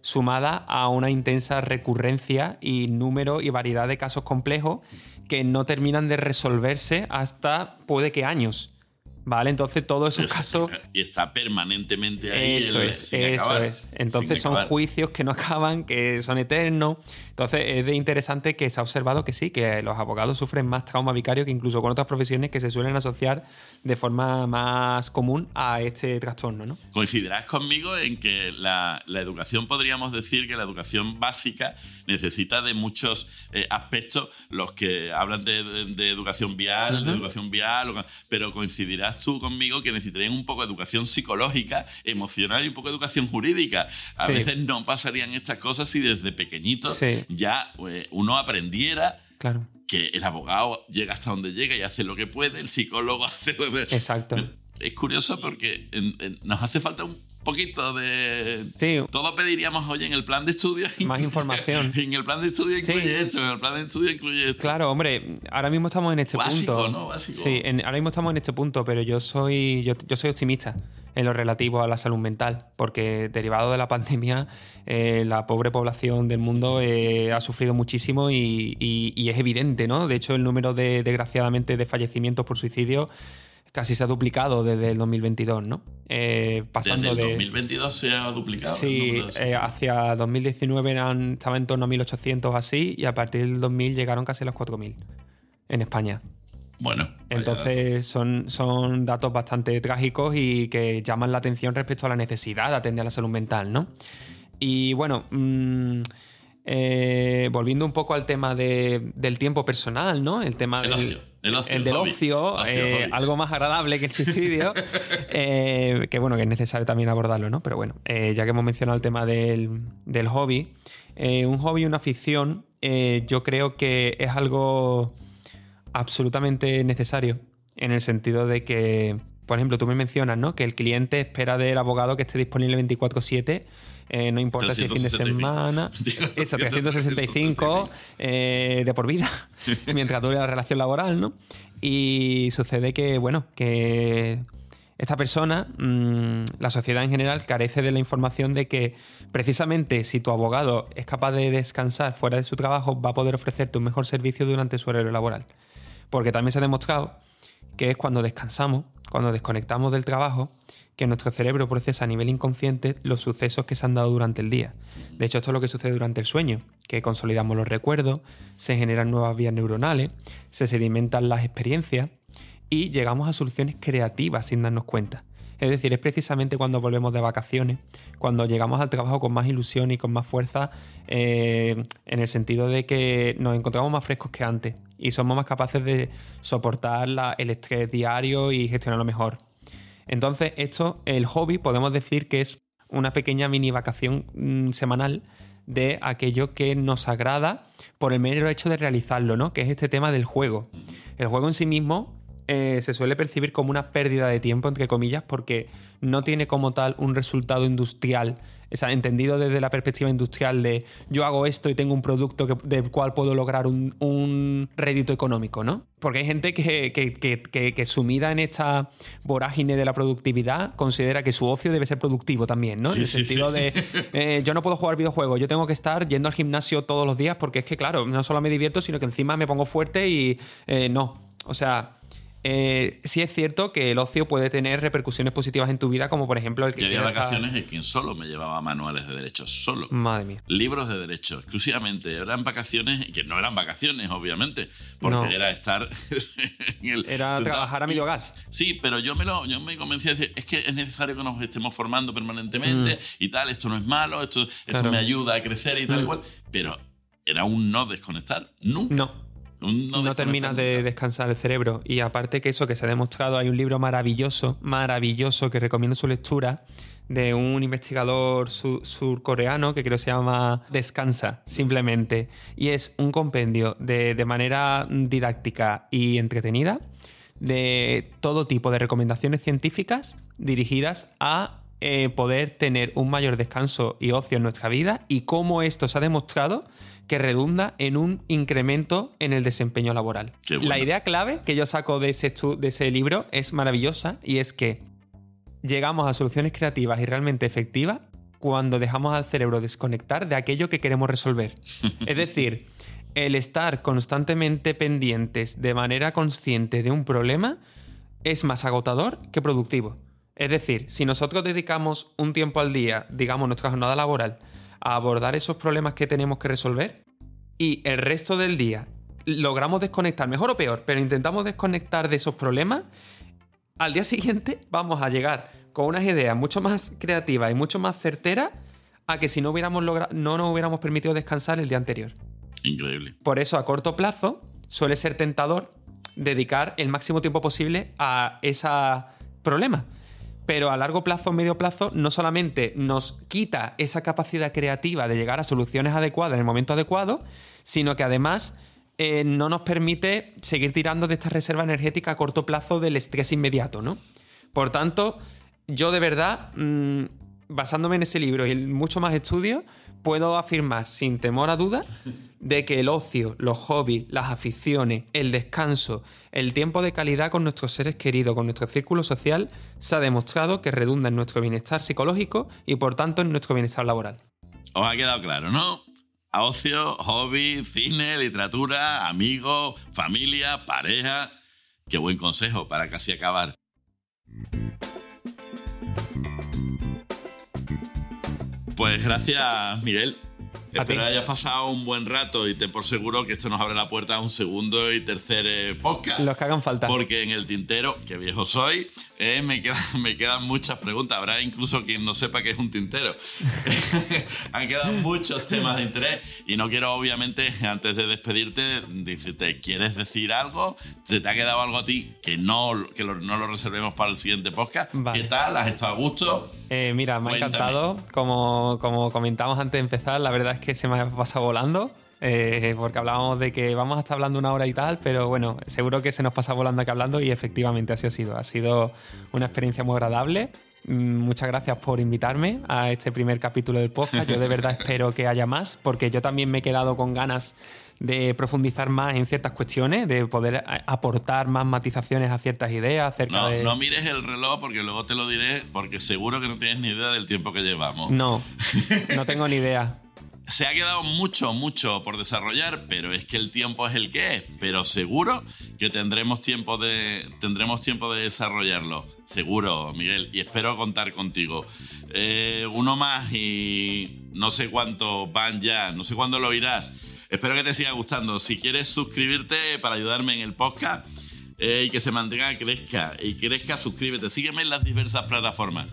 sumada a una intensa recurrencia y número y variedad de casos complejos que no terminan de resolverse hasta puede que años. ¿Vale? Entonces todo esos casos... Y está permanentemente ahí. Eso es, eso es. Entonces son juicios que no acaban, que son eternos. Entonces es de interesante que se ha observado que sí, que los abogados sufren más trauma vicario que incluso con otras profesiones que se suelen asociar de forma más común a este trastorno, ¿no? Coincidirás conmigo en que la, educación, podríamos decir que la educación básica necesita de muchos eh, aspectos, los que hablan de, educación vial, de educación vial, pero coincidirás tú conmigo que necesitarían un poco de educación psicológica, emocional y un poco de educación jurídica. A veces no pasarían estas cosas si desde pequeñito ya eh, uno aprendiera claro. que el abogado llega hasta donde llega y hace lo que puede, el psicólogo hace lo que... Exacto. Es curioso porque nos hace falta un poquito de. Sí. Todo pediríamos hoy en el plan de estudio. Más información. En el plan de estudio incluye esto, en el plan de estudio incluye esto. Claro, hombre, ahora mismo estamos en este punto. ¿no? Básico. Sí, ahora mismo estamos en este punto, pero yo soy, yo, soy optimista en lo relativo a la salud mental, porque derivado de la pandemia, eh, la pobre población del mundo eh, ha sufrido muchísimo y, y, es evidente, ¿no? De hecho, el número de, desgraciadamente, de fallecimientos por suicidio casi se ha duplicado desde el 2022, ¿no? Eh, pasando desde el 2022 se ha duplicado. Sí, eh, hacia 2019 eran, estaba en torno a 1.800 así y a partir del 2000 llegaron casi a los 4.000 en España. Bueno. Entonces son, son datos bastante trágicos y que llaman la atención respecto a la necesidad de atender a la salud mental, ¿no? Y bueno, mm, eh, volviendo un poco al tema del tiempo personal, ¿no? El tema del, ocio, el, del ocio, eh, algo más agradable que el suicidio, eh, que bueno, que es necesario también abordarlo, ¿no? Pero bueno, ya que hemos mencionado el tema del, del hobby, un hobby, una afición, yo creo que es algo absolutamente necesario en el sentido de que, por ejemplo, tú me mencionas, ¿no? Que el cliente espera del abogado que esté disponible 24/7, eh, no importa si es fin de semana, es 365 eh, de por vida, mientras dure la relación laboral, ¿no? Y sucede que, bueno, que esta persona, mm, la sociedad en general, carece de la información de que precisamente si tu abogado es capaz de descansar fuera de su trabajo, va a poder ofrecerte un mejor servicio durante su horario laboral. Porque también se ha demostrado que es cuando descansamos, cuando desconectamos del trabajo, que nuestro cerebro procesa a nivel inconsciente los sucesos que se han dado durante el día. De hecho, esto es lo que sucede durante el sueño, que consolidamos los recuerdos, se generan nuevas vías neuronales, se sedimentan las experiencias y llegamos a soluciones creativas sin darnos cuenta. Es decir, es precisamente cuando volvemos de vacaciones, cuando llegamos al trabajo con más ilusión y con más fuerza, eh, en el sentido de que nos encontramos más frescos que antes y somos más capaces de soportar el estrés diario y gestionarlo mejor. Entonces, esto, el hobby, podemos decir que es una pequeña mini vacación mm, semanal de aquello que nos agrada por el mero hecho de realizarlo, ¿no? Que es este tema del juego. El juego en sí mismo eh, se suele percibir como una pérdida de tiempo, entre comillas, porque no tiene como tal un resultado industrial, o sea, entendido desde la perspectiva industrial de yo hago esto y tengo un producto del cual puedo lograr un, rédito económico, ¿no? Porque hay gente que, sumida en esta vorágine de la productividad considera que su ocio debe ser productivo también, ¿no? en el sentido de eh, yo no puedo jugar videojuegos, yo tengo que estar yendo al gimnasio todos los días porque es que, claro, no solo me divierto, sino que encima me pongo fuerte y eh, no. O sea, eh, sí es cierto que el ocio puede tener repercusiones positivas en tu vida, como por ejemplo el que... Yo había vacaciones en quien solo me llevaba manuales de derecho, solo. Madre mía. Libros de derecho, exclusivamente. Eran vacaciones, que no eran vacaciones, obviamente, porque era estar en el... Era trabajar a medio gas. Sí, pero yo me, lo, yo me convencí de decir, es que es necesario que nos estemos formando permanentemente mm. y tal, esto no es malo, esto, esto me ayuda a crecer y tal mm. cual, pero era un no desconectar, nunca. No. No, terminas de descansar el cerebro. Y aparte que eso que se ha demostrado, hay un libro maravilloso, maravilloso, que recomiendo su lectura, de un investigador surcoreano que creo que se llama Descansa, simplemente. Y es un compendio de, manera didáctica y entretenida de todo tipo de recomendaciones científicas dirigidas a eh, poder tener un mayor descanso y ocio en nuestra vida y cómo esto se ha demostrado que redunda en un incremento en el desempeño laboral. La idea clave que yo saco de ese, de ese libro es maravillosa y es que llegamos a soluciones creativas y realmente efectivas cuando dejamos al cerebro desconectar de aquello que queremos resolver. es decir, el estar constantemente pendientes de manera consciente de un problema es más agotador que productivo. Es decir, si nosotros dedicamos un tiempo al día, digamos nuestra jornada laboral, a abordar esos problemas que tenemos que resolver y el resto del día logramos desconectar, mejor o peor, pero intentamos desconectar de esos problemas, al día siguiente vamos a llegar con unas ideas mucho más creativas y mucho más certeras a que si no hubiéramos logrado, no nos hubiéramos permitido descansar el día anterior. Increíble. Por eso a corto plazo suele ser tentador dedicar el máximo tiempo posible a ese problema pero a largo plazo, medio plazo, no solamente nos quita esa capacidad creativa de llegar a soluciones adecuadas en el momento adecuado, sino que además eh, no nos permite seguir tirando de esta reserva energética a corto plazo del estrés inmediato, ¿no? Por tanto, yo de verdad, mm, basándome en ese libro y en mucho más estudios, puedo afirmar sin temor a duda de que el ocio, los hobbies, las aficiones, el descanso, el tiempo de calidad con nuestros seres queridos, con nuestro círculo social, se ha demostrado que redunda en nuestro bienestar psicológico y por tanto en nuestro bienestar laboral. Os ha quedado claro, ¿no? Ocio, hobby, cine, literatura, amigos, familia, pareja. Qué buen consejo para casi acabar. Pues gracias, Miguel. Espero hayas pasado un buen rato y ten por seguro que esto nos abre la puerta a un segundo y tercer eh, podcast. Los que hagan falta. Porque en el tintero, que viejo soy, eh, me, quedan, me quedan muchas preguntas. Habrá incluso quien no sepa qué es un tintero. Han quedado muchos temas de interés y no quiero, obviamente, antes de despedirte, decirte, ¿quieres decir algo? ¿Se te ha quedado algo a ti que no, que no lo reservemos para el siguiente podcast? ¿Qué tal? ¿Has estado a gusto? Eh, mira, me ha encantado. Como, como comentamos antes de empezar, la verdad es que se me ha pasado volando. Eh, porque hablábamos de que vamos a estar hablando una hora y tal, pero bueno, seguro que se nos pasa volando aquí hablando y efectivamente así ha sido. Ha sido una experiencia muy agradable. Mm, muchas gracias por invitarme a este primer capítulo del podcast. Yo de verdad espero que haya más, porque yo también me he quedado con ganas de profundizar más en ciertas cuestiones, de poder aportar más matizaciones a ciertas ideas acerca no, de... No mires el reloj porque luego te lo diré, porque seguro que no tienes ni idea del tiempo que llevamos. No, no tengo ni idea. Se ha quedado mucho, mucho por desarrollar, pero es que el tiempo es el que es. Pero seguro que tendremos tiempo de, tendremos tiempo de desarrollarlo. Seguro, Miguel. Y espero contar contigo. Eh, uno más y no sé cuánto van ya, no sé cuándo lo oirás. Espero que te siga gustando. Si quieres suscribirte para ayudarme en el podcast eh, y que se mantenga, crezca y crezca, suscríbete. Sígueme en las diversas plataformas.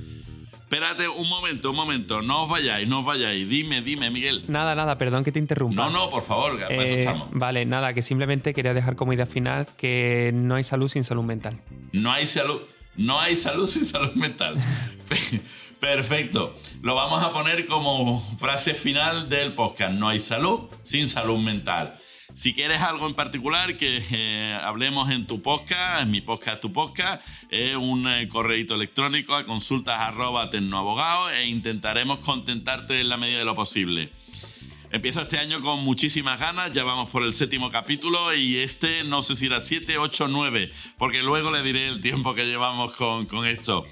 Espérate un momento, un momento. No os vayáis, no os vayáis. Dime, dime, Miguel. Nada, nada, perdón que te interrumpa. No, no, por favor, para eso Eh, estamos. vale, nada, que simplemente quería dejar como idea final que no hay salud sin salud mental. No hay salud, no hay salud sin salud mental. Perfecto. Lo vamos a poner como frase final del podcast. No hay salud sin salud mental. Si quieres algo en particular que eh, hablemos en tu podcast, en mi podcast, tu podcast, es un eh, correíto electrónico a consultas arroba tecnoabogado e intentaremos contentarte en la medida de lo posible. Empiezo este año con muchísimas ganas, ya vamos por el séptimo capítulo y este no sé si era 7, 8, 9, porque luego le diré el tiempo que llevamos con, con esto.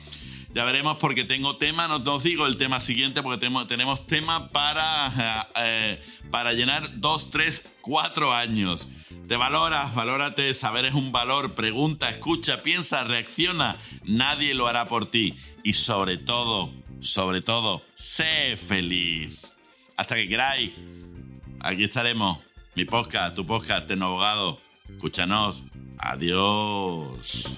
Ya veremos porque tengo tema, no os digo el tema siguiente porque tenemos, tenemos tema para, eh, para llenar 2, 3, 4 años. Te valoras, valórate, saber es un valor, pregunta, escucha, piensa, reacciona. Nadie lo hará por ti. Y sobre todo, sobre todo, sé feliz. Hasta que queráis. Aquí estaremos. Mi podcast, tu podcast, Tecnoabogado. Escúchanos. Adiós.